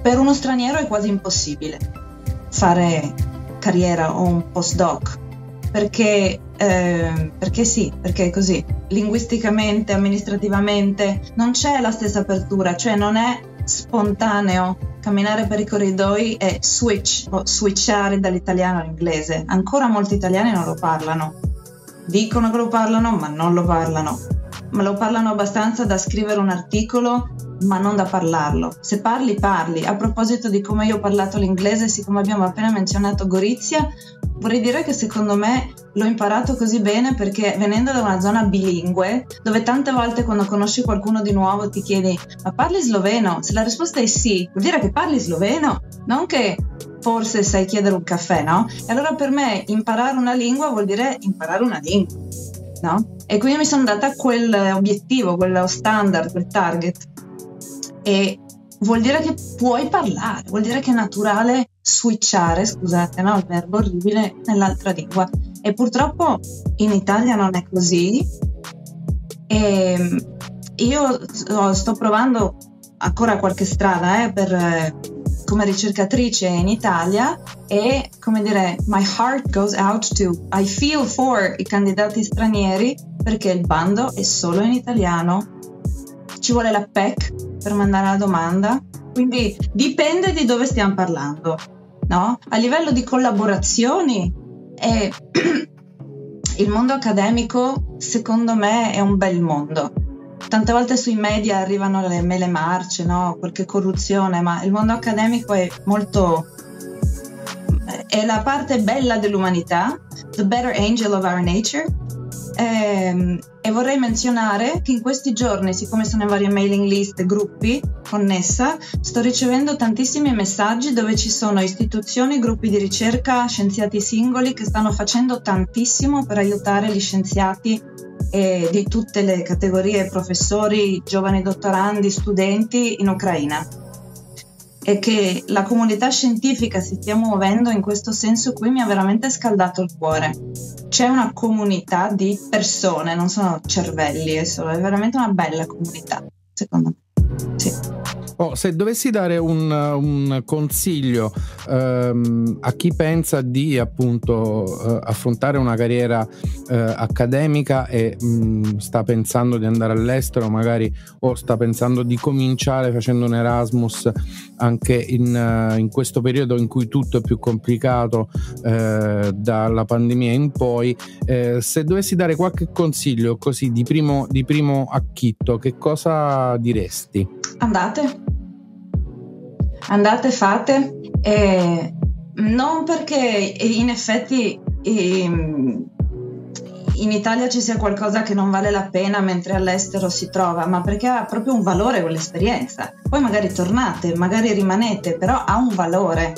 per uno straniero è quasi impossibile fare carriera o un postdoc, perché, eh, perché sì, perché è così. Linguisticamente, amministrativamente non c'è la stessa apertura, cioè non è spontaneo camminare per i corridoi e switch o switchare dall'italiano all'inglese. Ancora molti italiani non lo parlano. Dicono che lo parlano, ma non lo parlano. Ma lo parlano abbastanza da scrivere un articolo ma non da parlarlo. Se parli, parli. A proposito di come io ho parlato l'inglese, siccome abbiamo appena menzionato Gorizia, vorrei dire che secondo me l'ho imparato così bene perché venendo da una zona bilingue, dove tante volte quando conosci qualcuno di nuovo ti chiedi ma parli sloveno? Se la risposta è sì, vuol dire che parli sloveno, non che forse sai chiedere un caffè, no? E allora per me imparare una lingua vuol dire imparare una lingua, no? E quindi mi sono data quell'obiettivo, quello standard, quel target e vuol dire che puoi parlare, vuol dire che è naturale switchare, scusate, no, il verbo orribile, nell'altra lingua. E purtroppo in Italia non è così. E io sto provando ancora qualche strada eh, per, come ricercatrice in Italia e come dire my heart goes out to I feel for i candidati stranieri perché il bando è solo in italiano ci vuole la PEC per mandare la domanda, quindi dipende di dove stiamo parlando. No? A livello di collaborazioni, eh, il mondo accademico secondo me è un bel mondo. Tante volte sui media arrivano le mele marce, no? qualche corruzione, ma il mondo accademico è molto... è la parte bella dell'umanità, the better angel of our nature, eh, e vorrei menzionare che in questi giorni, siccome sono in varie mailing list e gruppi connessa, sto ricevendo tantissimi messaggi dove ci sono istituzioni, gruppi di ricerca, scienziati singoli che stanno facendo tantissimo per aiutare gli scienziati eh, di tutte le categorie, professori, giovani dottorandi, studenti in Ucraina e che la comunità scientifica si stia muovendo in questo senso qui mi ha veramente scaldato il cuore. C'è una comunità di persone, non sono cervelli, è, solo, è veramente una bella comunità, secondo me. Sì. Oh, se dovessi dare un, un consiglio ehm, a chi pensa di appunto eh, affrontare una carriera eh, accademica e mh, mm, sta pensando di andare all'estero magari o sta pensando di cominciare facendo un Erasmus anche in, uh, in questo periodo in cui tutto è più complicato eh, dalla pandemia in poi, eh, se dovessi dare qualche consiglio così di primo, di primo acchitto, che cosa diresti? Andate, andate, fate. Eh, non perché in effetti in Italia ci sia qualcosa che non vale la pena mentre all'estero si trova, ma perché ha proprio un valore quell'esperienza. Poi magari tornate, magari rimanete, però ha un valore.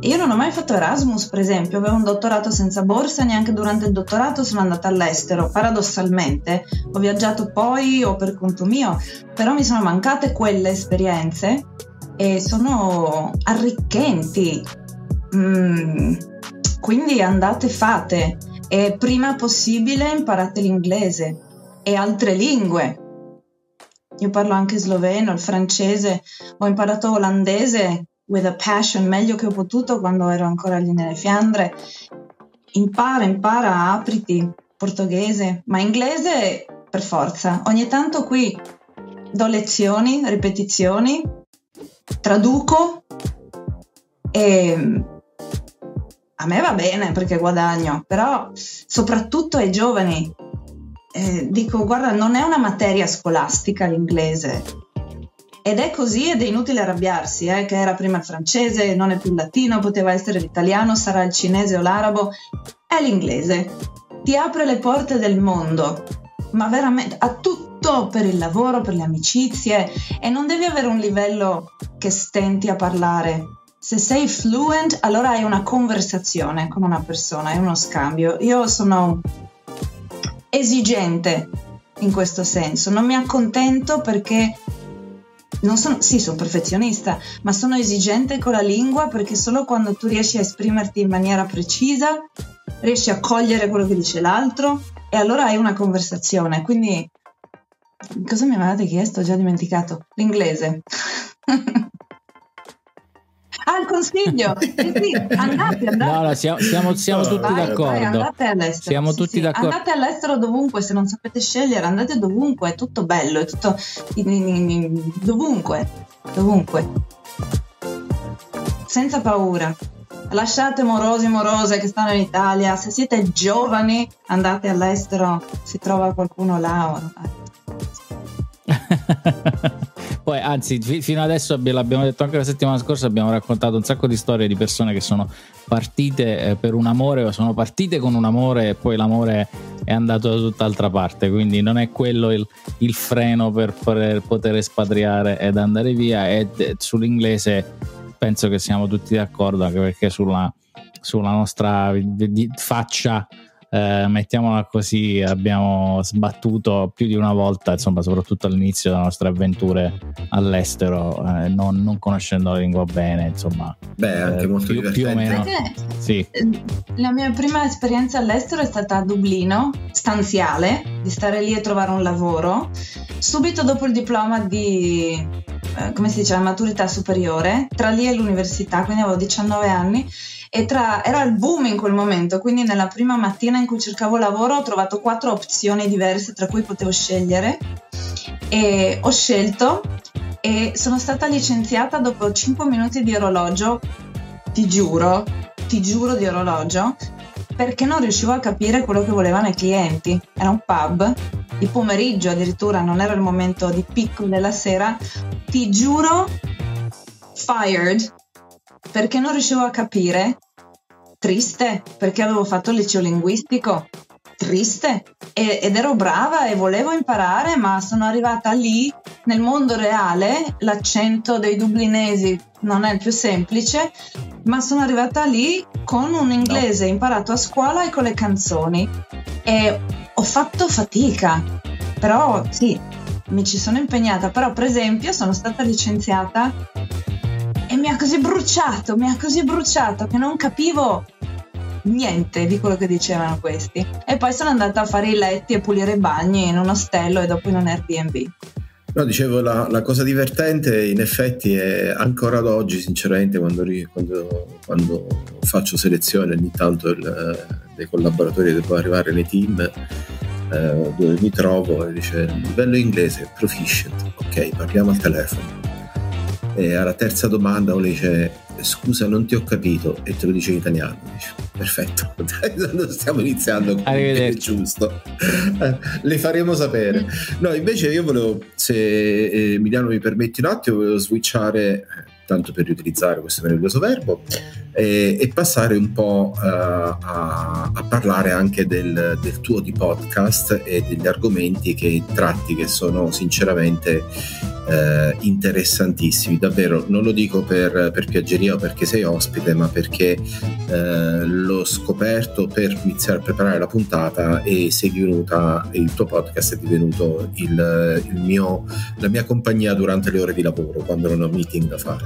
Io non ho mai fatto Erasmus, per esempio, avevo un dottorato senza borsa, neanche durante il dottorato sono andata all'estero. Paradossalmente, ho viaggiato poi o per conto mio, però mi sono mancate quelle esperienze e sono arricchenti. Mm, quindi andate, fate e prima possibile imparate l'inglese e altre lingue. Io parlo anche sloveno, il francese, ho imparato olandese with a passion meglio che ho potuto quando ero ancora lì nelle Fiandre. Impara, impara, apriti, portoghese, ma inglese per forza. Ogni tanto qui do lezioni, ripetizioni, traduco e a me va bene perché guadagno, però soprattutto ai giovani eh, dico guarda non è una materia scolastica l'inglese, ed è così ed è inutile arrabbiarsi, eh, che era prima il francese, non è più il latino, poteva essere l'italiano, sarà il cinese o l'arabo, è l'inglese. Ti apre le porte del mondo, ma veramente a tutto per il lavoro, per le amicizie e non devi avere un livello che stenti a parlare. Se sei fluent, allora hai una conversazione con una persona, hai uno scambio. Io sono esigente in questo senso, non mi accontento perché sono, sì, sono perfezionista, ma sono esigente con la lingua perché solo quando tu riesci a esprimerti in maniera precisa, riesci a cogliere quello che dice l'altro e allora hai una conversazione. Quindi, cosa mi avevate chiesto? Ho già dimenticato. L'inglese. Ah, il consiglio! Eh sì, andate, andate. No, no, siamo, siamo, siamo tutti Vai, d'accordo. vai, andate all'estero. Siamo Sì, tutti sì, d'accordo. Andate all'estero dovunque, se non sapete scegliere, andate dovunque, è tutto bello, è tutto dovunque, dovunque. Senza paura. Lasciate morosi e morose che stanno in Italia, se siete giovani andate all'estero, si trova qualcuno là. Poi, anzi, fi- fino adesso abbi- l'abbiamo detto anche la settimana scorsa, abbiamo raccontato un sacco di storie di persone che sono partite eh, per un amore o sono partite con un amore e poi l'amore è andato da tutt'altra parte. Quindi non è quello il, il freno per poter, poter espatriare ed andare via. E eh, sull'inglese penso che siamo tutti d'accordo, anche perché sulla, sulla nostra faccia eh, mettiamola così, abbiamo sbattuto più di una volta, insomma, soprattutto all'inizio delle nostre avventure all'estero, eh, non, non conoscendo la lingua bene, insomma, Beh, anche Eh, molto più- più o meno. Perché sì. eh, la mia prima esperienza all'estero è stata a Dublino, stanziale, di stare lì e trovare un lavoro. Subito dopo il diploma di, eh, come si dice, la maturità superiore, tra lì e l'università, quindi avevo 19 anni, e tra, era il boom in quel momento, quindi nella prima mattina in cui cercavo lavoro ho trovato quattro opzioni diverse tra cui potevo scegliere e ho scelto e sono stata licenziata dopo 5 minuti di orologio, ti giuro, ti giuro di orologio, perché non riuscivo a capire quello che volevano i clienti. Era un pub, di pomeriggio addirittura, non era il momento di picco della sera. Ti giuro, fired, perché non riuscivo a capire. Triste, perché avevo fatto il liceo linguistico. Triste. E- ed ero brava e volevo imparare, ma sono arrivata lì nel mondo reale. L'accento dei dublinesi non è il più semplice, ma sono arrivata lì con un inglese imparato a scuola e con le canzoni. E ho fatto fatica, però sì, mi ci sono impegnata. Però, per esempio, sono stata licenziata e mi ha così bruciato, mi ha così bruciato che non capivo niente di quello che dicevano questi. E poi sono andata a fare i letti e pulire i bagni in un ostello e dopo in un Airbnb. No, dicevo, la, la cosa divertente in effetti è ancora ad oggi, sinceramente, quando, quando- quando faccio selezione ogni tanto il- dei collaboratori che devono arrivare nei team, eh, dove mi trovo e dice livello inglese, proficient, ok, parliamo al telefono. E alla terza domanda uno dice scusa non ti ho capito e te lo dice in italiano. Dice, Perfetto, Dai, stiamo iniziando con Arrivederci. giusto. Eh, Le faremo sapere. No, invece io volevo, se eh, Emiliano mi permetti un attimo, volevo switchare, eh, tanto per riutilizzare questo meraviglioso verbo, e, e passare un po' uh, a, a, parlare anche del, del, tuo di podcast e degli argomenti che tratti che sono sinceramente uh, interessantissimi. Davvero, non lo dico per, per, piaggeria o perché sei ospite, ma perché uh, l'ho scoperto per iniziare a preparare la puntata e sei venuta, il tuo podcast è divenuto il, il mio, la mia compagnia durante le ore di lavoro, quando non ho meeting da fare.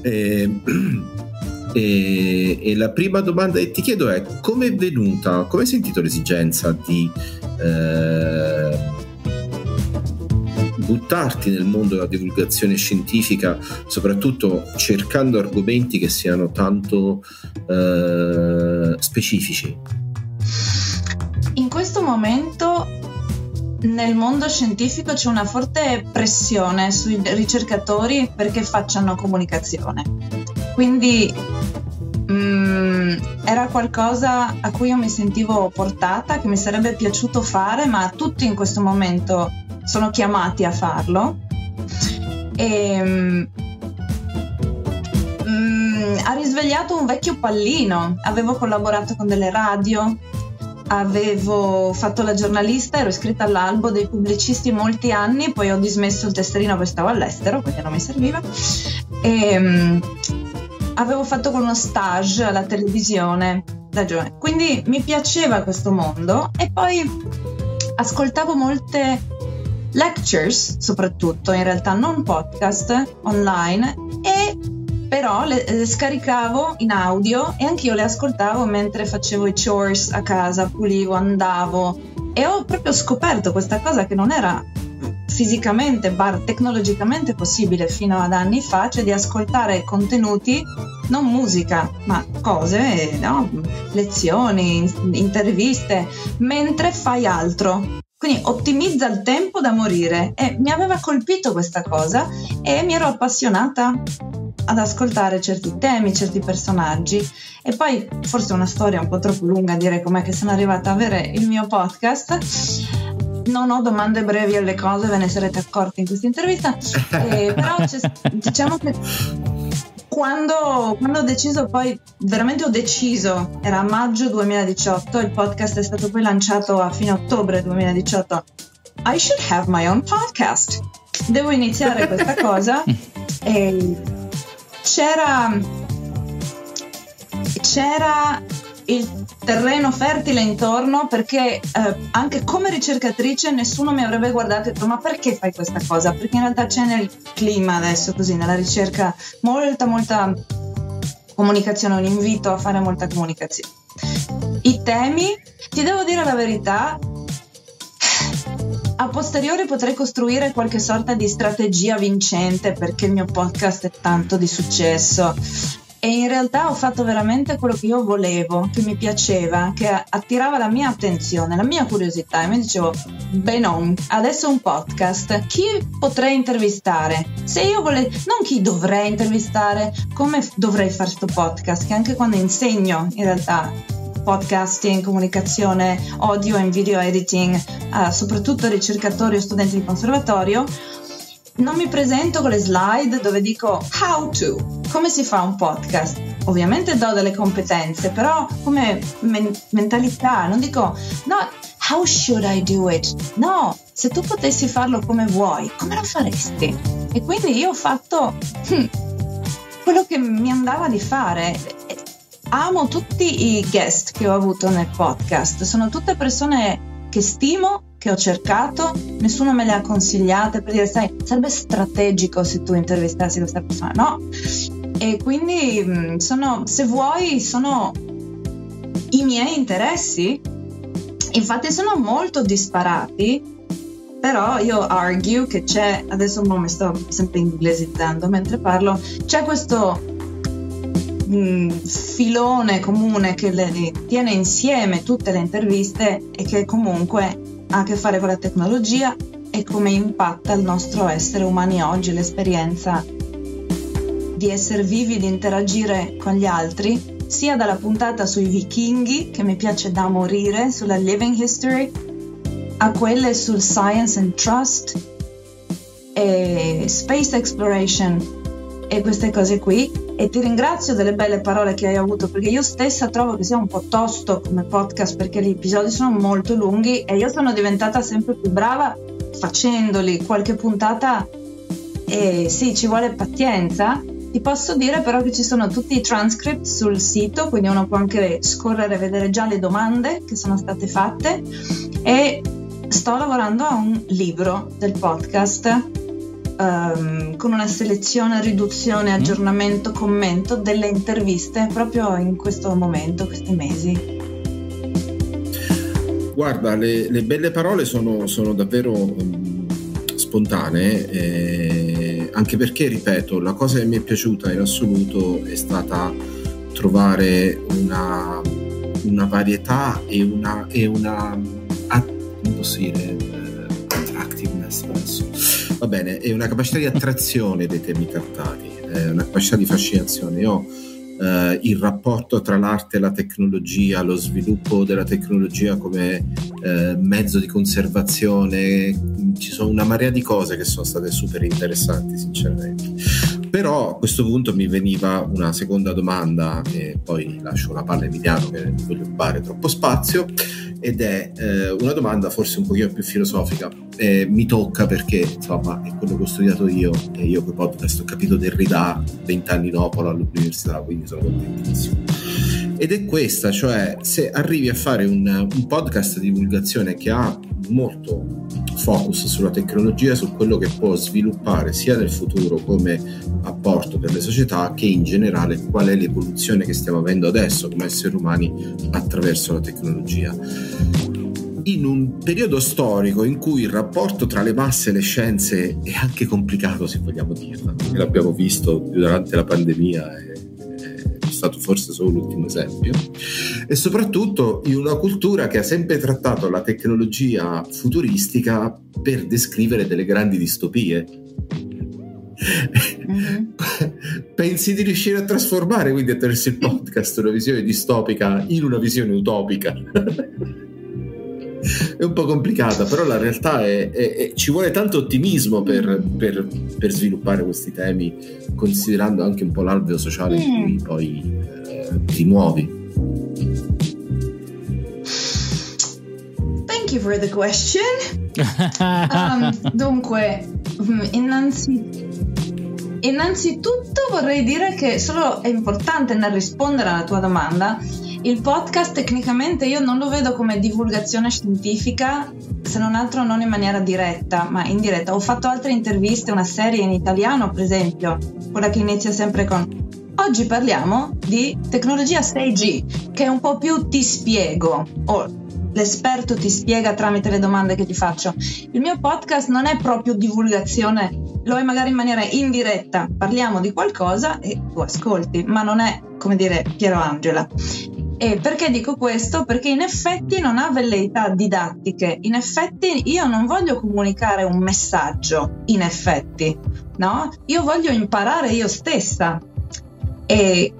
E, E, e, la prima domanda che ti chiedo è come è venuta, come hai sentito l'esigenza di eh, buttarti nel mondo della divulgazione scientifica, soprattutto cercando argomenti che siano tanto eh, specifici? In questo momento nel mondo scientifico c'è una forte pressione sui ricercatori perché facciano comunicazione. Quindi mm, era qualcosa a cui io mi sentivo portata, che mi sarebbe piaciuto fare, ma tutti in questo momento sono chiamati a farlo. E, mm, mm, ha risvegliato un vecchio pallino. Avevo collaborato con delle radio, avevo fatto la giornalista, ero iscritta all'albo dei pubblicisti molti anni, poi ho dismesso il tesserino perché stavo all'estero, quindi non mi serviva. E, avevo fatto con uno stage alla televisione da giovane, quindi mi piaceva questo mondo e poi ascoltavo molte lectures, soprattutto in realtà non podcast online e però le, le, scaricavo in audio e anch'io le ascoltavo mentre facevo i chores a casa, pulivo, andavo. E ho proprio scoperto questa cosa che non era fisicamente, bar, tecnologicamente possibile fino ad anni fa, cioè di ascoltare contenuti, non musica, ma cose, no? lezioni, interviste, mentre fai altro. Quindi ottimizza il tempo da morire e mi aveva colpito questa cosa e mi ero appassionata ad ascoltare certi temi, certi personaggi e poi forse una storia un po' troppo lunga a dire com'è che sono arrivata a avere il mio podcast. Non ho domande brevi alle cose, ve ne sarete accorti in questa intervista, eh, però diciamo che quando, quando, ho deciso poi, veramente ho deciso, era maggio 2018, il podcast è stato poi lanciato a fine ottobre 2018, I should have my own podcast. Devo iniziare questa cosa. E c'era, c'era il terreno fertile intorno perché eh, anche come ricercatrice nessuno mi avrebbe guardato e detto ma perché fai questa cosa? Perché in realtà c'è nel clima adesso così, nella ricerca molta molta comunicazione, un invito a fare molta comunicazione. I temi, ti devo dire la verità, a posteriori potrei costruire qualche sorta di strategia vincente perché il mio podcast è tanto di successo. E in realtà ho fatto veramente quello che io volevo, che mi piaceva, che attirava la mia attenzione, la mia curiosità. E mi dicevo, Benon, adesso un podcast. Chi potrei intervistare? Se io volevo, non chi dovrei intervistare, come dovrei fare questo podcast? Che anche quando insegno, in realtà podcasting, comunicazione audio e video editing, uh, soprattutto ricercatori o studenti di conservatorio, non mi presento con le slide dove dico how to, come si fa un podcast. Ovviamente do delle competenze, però come men- mentalità, non dico no, how should I do it? No, se tu potessi farlo come vuoi, come lo faresti? E quindi io ho fatto hmm, quello che mi andava di fare amo tutti i guest che ho avuto nel podcast, sono tutte persone che stimo, che ho cercato, nessuno me le ha consigliate per dire, sai, sarebbe strategico se tu intervistassi questa persona, no? E quindi mm, sono, se vuoi, sono i miei interessi, infatti sono molto disparati, però io argue che c'è, adesso mi sto sempre inglesizzando mentre parlo, c'è questo filone comune che le, tiene insieme tutte le interviste e che comunque ha a che fare con la tecnologia e come impatta il nostro essere umani oggi, l'esperienza di essere vivi, di interagire con gli altri, sia dalla puntata sui vichinghi, che mi piace da morire, sulla living history, a quelle sul science and trust e space exploration e queste cose qui e ti ringrazio delle belle parole che hai avuto perché io stessa trovo che sia un po' tosto come podcast perché gli episodi sono molto lunghi e io sono diventata sempre più brava facendoli qualche puntata. E sì ci vuole pazienza. Ti posso dire però che ci sono tutti i transcript sul sito, quindi uno può anche scorrere e vedere già le domande che sono state fatte. E sto lavorando a un libro del podcast um, con una selezione, riduzione, mm. aggiornamento, commento delle interviste proprio in questo momento, questi mesi. Guarda, le, le belle parole sono, sono davvero um, spontanee. Eh anche perché, ripeto, la cosa che mi è piaciuta in assoluto è stata trovare una, una varietà e una, e una come posso dire, attractiveness adesso. Va bene, è una capacità di attrazione dei temi trattati, una capacità di fascinazione. Io eh, il rapporto tra l'arte e la tecnologia, lo sviluppo della tecnologia come eh, mezzo di conservazione, ci sono una marea di cose che sono state super interessanti sinceramente. Però a questo punto mi veniva una seconda domanda e poi lascio la palla a Emiliano che non voglio rubare troppo spazio ed è eh, una domanda forse un pochino più filosofica. Eh, mi tocca perché insomma è quello che ho studiato io e io quei podcast ho capito Derrida vent'anni dopo all'università, quindi sono contentissimo. Ed è questa, cioè se arrivi a fare un, un podcast di divulgazione che ha molto focus sulla tecnologia, su quello che può sviluppare sia nel futuro come apporto per le società che in generale qual è l'evoluzione che stiamo avendo adesso come esseri umani attraverso la tecnologia. In un periodo storico in cui il rapporto tra le masse e le scienze è anche complicato, se vogliamo dirlo, l'abbiamo visto durante la pandemia stato forse solo l'ultimo esempio, e soprattutto in una cultura che ha sempre trattato la tecnologia futuristica per descrivere delle grandi distopie. Mm-hmm. Pensi di riuscire a trasformare quindi attraverso il podcast una visione distopica in una visione utopica? è un po' complicata, però la realtà è, è, è ci vuole tanto ottimismo per, per, per, sviluppare questi temi, considerando anche un po' l'alveo sociale mm. in cui poi eh, ti muovi. Thank you for the question. um, dunque, mm, innanzitutto Innanzitutto vorrei dire che solo è importante nel rispondere alla tua domanda il podcast tecnicamente io non lo vedo come divulgazione scientifica, se non altro non in maniera diretta, ma indiretta. Ho fatto altre interviste, una serie in italiano, per esempio, quella che inizia sempre con Oggi parliamo di tecnologia 6G, che è un po' più ti spiego, o l'esperto ti spiega tramite le domande che ti faccio. Il mio podcast non è proprio divulgazione, lo è magari in maniera indiretta, parliamo di qualcosa e tu ascolti, ma non è come dire Piero Angela. E perché dico questo? Perché in effetti non ha velleità didattiche, in effetti io non voglio comunicare un messaggio, in effetti, no? Io voglio imparare io stessa. E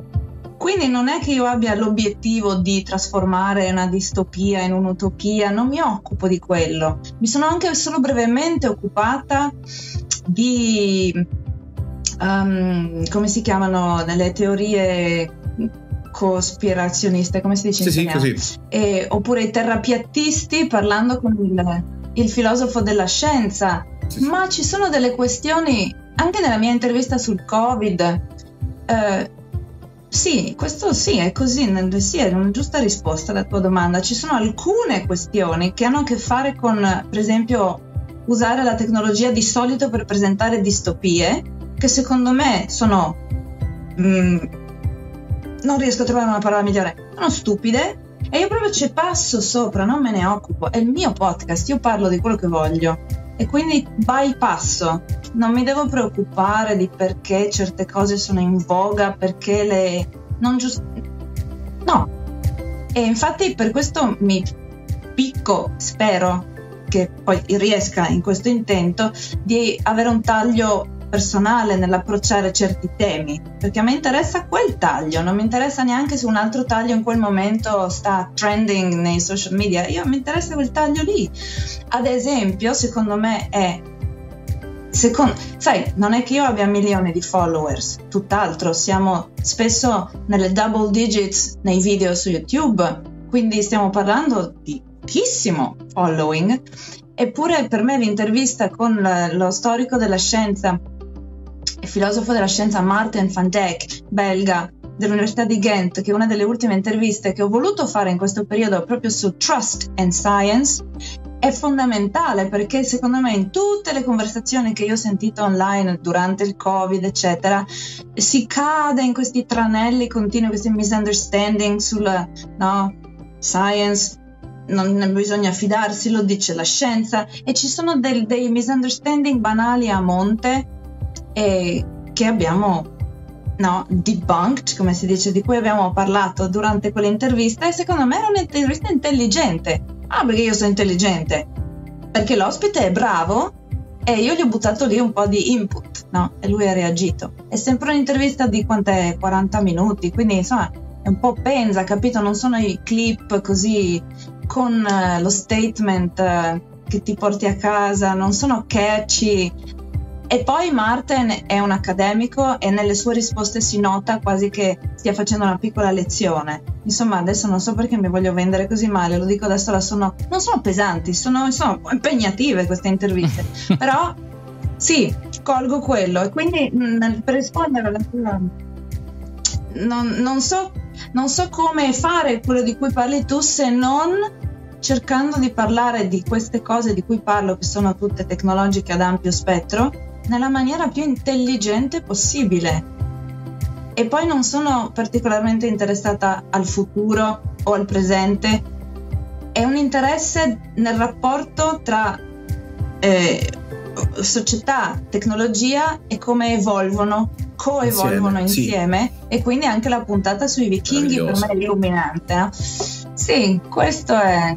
quindi non è che io abbia l'obiettivo di trasformare una distopia in un'utopia, non mi occupo di quello. Mi sono anche solo brevemente occupata di, um, come si chiamano, nelle teorie cospirazioniste, come si dice? Sì, sì, così. E, oppure i terrapiattisti parlando con il, il filosofo della scienza. Sì, Ma ci sono delle questioni, anche nella mia intervista sul Covid, eh, sì, questo sì, è così, sì, è una giusta risposta alla tua domanda. Ci sono alcune questioni che hanno a che fare con, per esempio, usare la tecnologia di solito per presentare distopie, che secondo me sono mh, mm, non riesco a trovare una parola migliore, sono stupide e io proprio ci passo sopra, non me ne occupo, è il mio podcast, io parlo di quello che voglio. E quindi bypasso, non mi devo preoccupare di perché certe cose sono in voga, perché le... non giusto... No. E infatti per questo mi picco, spero che poi riesca in questo intento, di avere un taglio personale nell'approcciare certi temi, perché a me interessa quel taglio, non mi interessa neanche se un altro taglio in quel momento sta trending nei social media, io mi interessa quel taglio lì. Ad esempio, secondo me è secondo, sai, non è che io abbia milioni di followers, tutt'altro, siamo spesso nelle double digits nei video su YouTube, quindi stiamo parlando di pochissimo following, eppure per me l'intervista con lo storico della scienza e filosofo della scienza Martin van Dijk, belga, dell'Università di Ghent, che è una delle ultime interviste che ho voluto fare in questo periodo proprio su Trust and Science, è fondamentale perché secondo me in tutte le conversazioni che io ho sentito online durante il covid eccetera si cade in questi tranelli continui questi misunderstanding sul no, science non bisogna fidarsi lo dice la scienza e ci sono del, dei misunderstanding banali a monte e che abbiamo no, debunked, come si dice, di cui abbiamo parlato durante quell'intervista e secondo me era un'intervista intelligente. Ah, perché io sono intelligente? Perché l'ospite è bravo e io gli ho buttato lì un po' di input, no? E lui ha reagito. È sempre un'intervista di quant'è? 40 minuti, quindi insomma è un po' pensa, capito? Non sono i clip così con uh, lo statement uh, che ti porti a casa, non sono catchy, e poi Martin è un accademico e nelle sue risposte si nota quasi che stia facendo una piccola lezione. Insomma, adesso non so perché mi voglio vendere così male, lo dico adesso, sono, non sono pesanti, sono, sono impegnative queste interviste. Però sì, colgo quello e quindi mh, per rispondere alla tua... Non, non, so, non so come fare quello di cui parli tu se non cercando di parlare di queste cose di cui parlo, che sono tutte tecnologiche ad ampio spettro, nella maniera più intelligente possibile. E poi non sono particolarmente interessata al futuro o al presente, è un interesse nel rapporto tra eh, società, tecnologia e come evolvono, coevolvono insieme, insieme sì. e quindi anche la puntata sui vichinghi per me è illuminante. No? Sì, questo è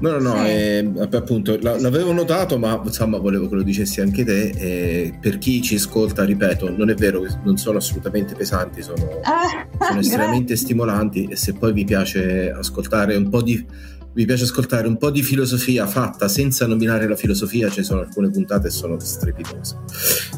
No, no, no, sì. eh, appunto l'avevo notato, ma insomma volevo che lo dicessi anche te. Eh, per chi ci ascolta, ripeto, non è vero, non sono assolutamente pesanti, sono, ah, sono estremamente stimolanti e se poi vi piace ascoltare un po' di vi piace ascoltare un po' di filosofia fatta senza nominare la filosofia, ci sono alcune puntate che sono strepitose.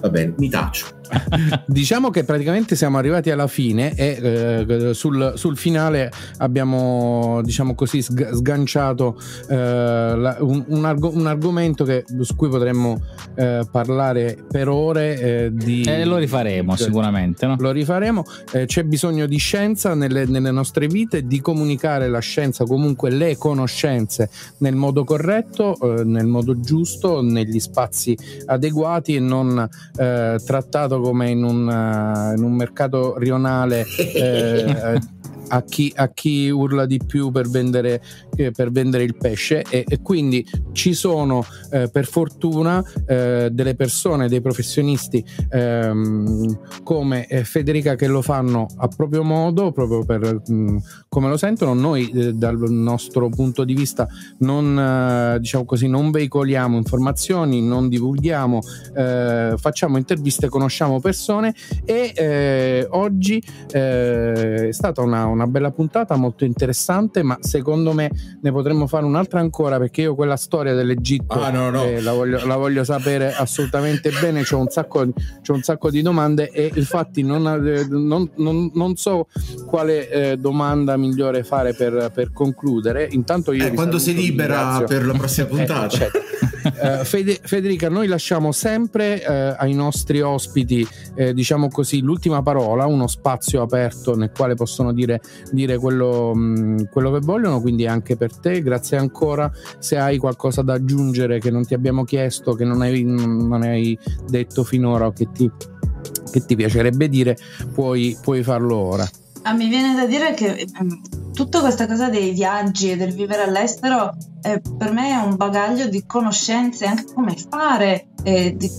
Va bene, mi taccio. diciamo che praticamente siamo arrivati alla fine e eh, sul, sul, finale abbiamo diciamo così sganciato eh, la, un, un, arg- un, argomento che, su cui potremmo eh, parlare per ore eh, di, e lo rifaremo sicuramente no? lo rifaremo eh, c'è bisogno di scienza nelle, nelle nostre vite di comunicare la scienza comunque le conoscenze nel modo corretto eh, nel modo giusto negli spazi adeguati e non trattato come in un, uh, in un mercato rionale eh, a chi, a chi, urla di più per vendere, eh, per vendere il pesce e, e, quindi ci sono eh, per fortuna eh, delle persone, dei professionisti ehm, come eh, Federica che lo fanno a proprio modo, proprio per mh, mm, come lo sentono. Noi eh, dal nostro punto di vista non, diciamo così, non veicoliamo informazioni, non divulghiamo, facciamo interviste, conosciamo persone e oggi è stata una, una una bella puntata molto interessante, ma secondo me ne potremmo fare un'altra ancora perché io quella storia dell'Egitto ah, no, no. Eh, la, voglio, la, voglio, sapere assolutamente bene, c'ho un, sacco, c'ho un sacco di domande e infatti non, eh, non, non, non so quale eh, domanda migliore fare per, per concludere. Intanto io... Eh, quando si libera per la prossima eh, puntata. Certo. Uh, Fede, Federica, noi lasciamo sempre uh, ai nostri ospiti, eh, diciamo così, l'ultima parola, uno spazio aperto nel quale possono dire dire quello, mm, quello che vogliono, quindi anche per te. Grazie ancora. Se hai qualcosa da aggiungere che non ti abbiamo chiesto, che non hai, non hai detto finora o che ti, che ti piacerebbe dire, puoi, puoi farlo ora. Ah, mi viene da dire che ehm, tutta questa cosa dei viaggi e del vivere all'estero eh, per me è un bagaglio di conoscenze, anche come fare eh, di,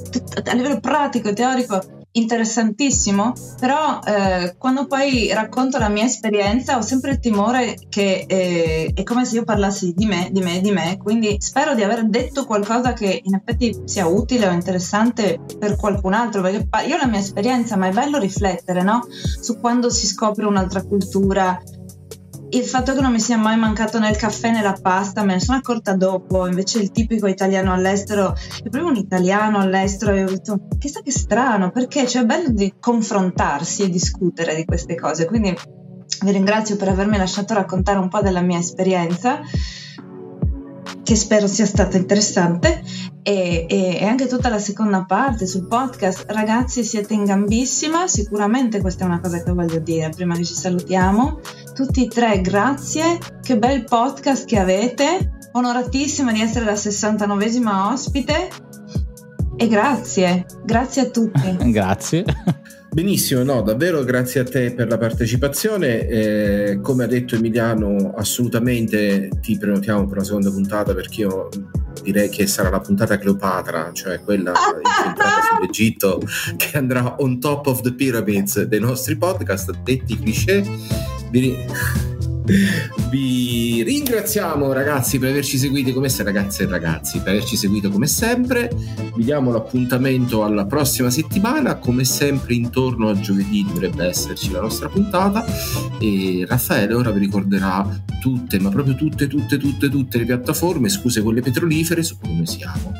a livello pratico e teorico interessantissimo, però eh, quando poi racconto la mia esperienza ho sempre il timore che eh, è come se io parlassi di me, di me, di me, quindi spero di aver detto qualcosa che in effetti sia utile o interessante per qualcun altro, perché io ho la mia esperienza, ma è bello riflettere no? su quando si scopre un'altra cultura, il fatto che non mi sia mai mancato né il caffè né la pasta me ne sono accorta dopo, invece il tipico italiano all'estero è proprio un italiano all'estero e ho detto chissà che strano, perché cioè è bello di confrontarsi e discutere di queste cose, quindi vi ringrazio per avermi lasciato raccontare un po' della mia esperienza che spero sia stata interessante e, e, e, anche tutta la seconda parte sul podcast. Ragazzi, siete in gambissima, sicuramente questa è una cosa che voglio dire prima che ci salutiamo. Tutti e tre, grazie, che bel podcast che avete, onoratissima di essere la 69esima ospite e grazie, grazie a tutti. grazie. Benissimo, no, davvero grazie a te per la partecipazione. Eh, come ha detto Emiliano, assolutamente ti prenotiamo per una seconda puntata perché io direi che sarà la puntata Cleopatra, cioè quella incentrata sull'Egitto che andrà on top of the pyramids dei nostri podcast, detti cliché. Vi ringraziamo ragazzi per averci seguito come se ragazze e ragazzi per averci seguito come sempre. Vi diamo l'appuntamento alla prossima settimana, come sempre intorno a giovedì dovrebbe esserci la nostra puntata e Raffaele ora vi ricorderà tutte, ma proprio tutte, tutte, tutte, tutte le piattaforme, scuse quelle petrolifere su come siamo.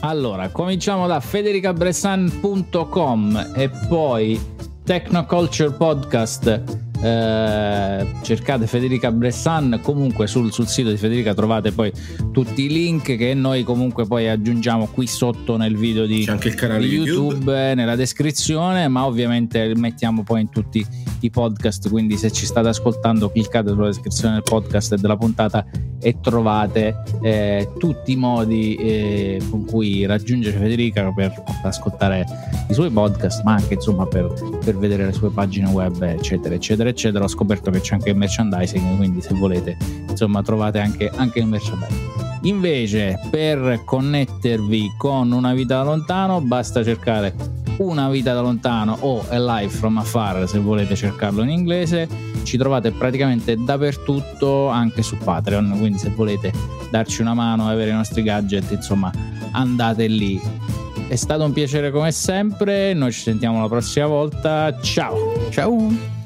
Allora, cominciamo da federicabressan.com e poi Technoculture Podcast eh, cercate Federica Bressan comunque sul, sul, sito di Federica trovate poi tutti i link che noi comunque poi aggiungiamo qui sotto nel video di, di YouTube, YouTube nella descrizione ma ovviamente mettiamo poi in tutti i podcast quindi se ci state ascoltando cliccate sulla descrizione del podcast e della puntata e trovate eh, tutti i modi eh, con cui raggiungere Federica per ascoltare i suoi podcast ma anche insomma per, per vedere le sue pagine web eccetera eccetera eccetera ho scoperto che c'è anche il merchandising quindi se volete insomma trovate anche, anche il merchandising. Invece per connettervi con una vita da lontano basta cercare una vita da lontano o A Life from Afar se volete cercarlo in inglese. Ci trovate praticamente dappertutto anche su Patreon quindi se volete darci una mano avere i nostri gadget insomma andate lì. È stato un piacere come sempre noi ci sentiamo la prossima volta. Ciao! Ciao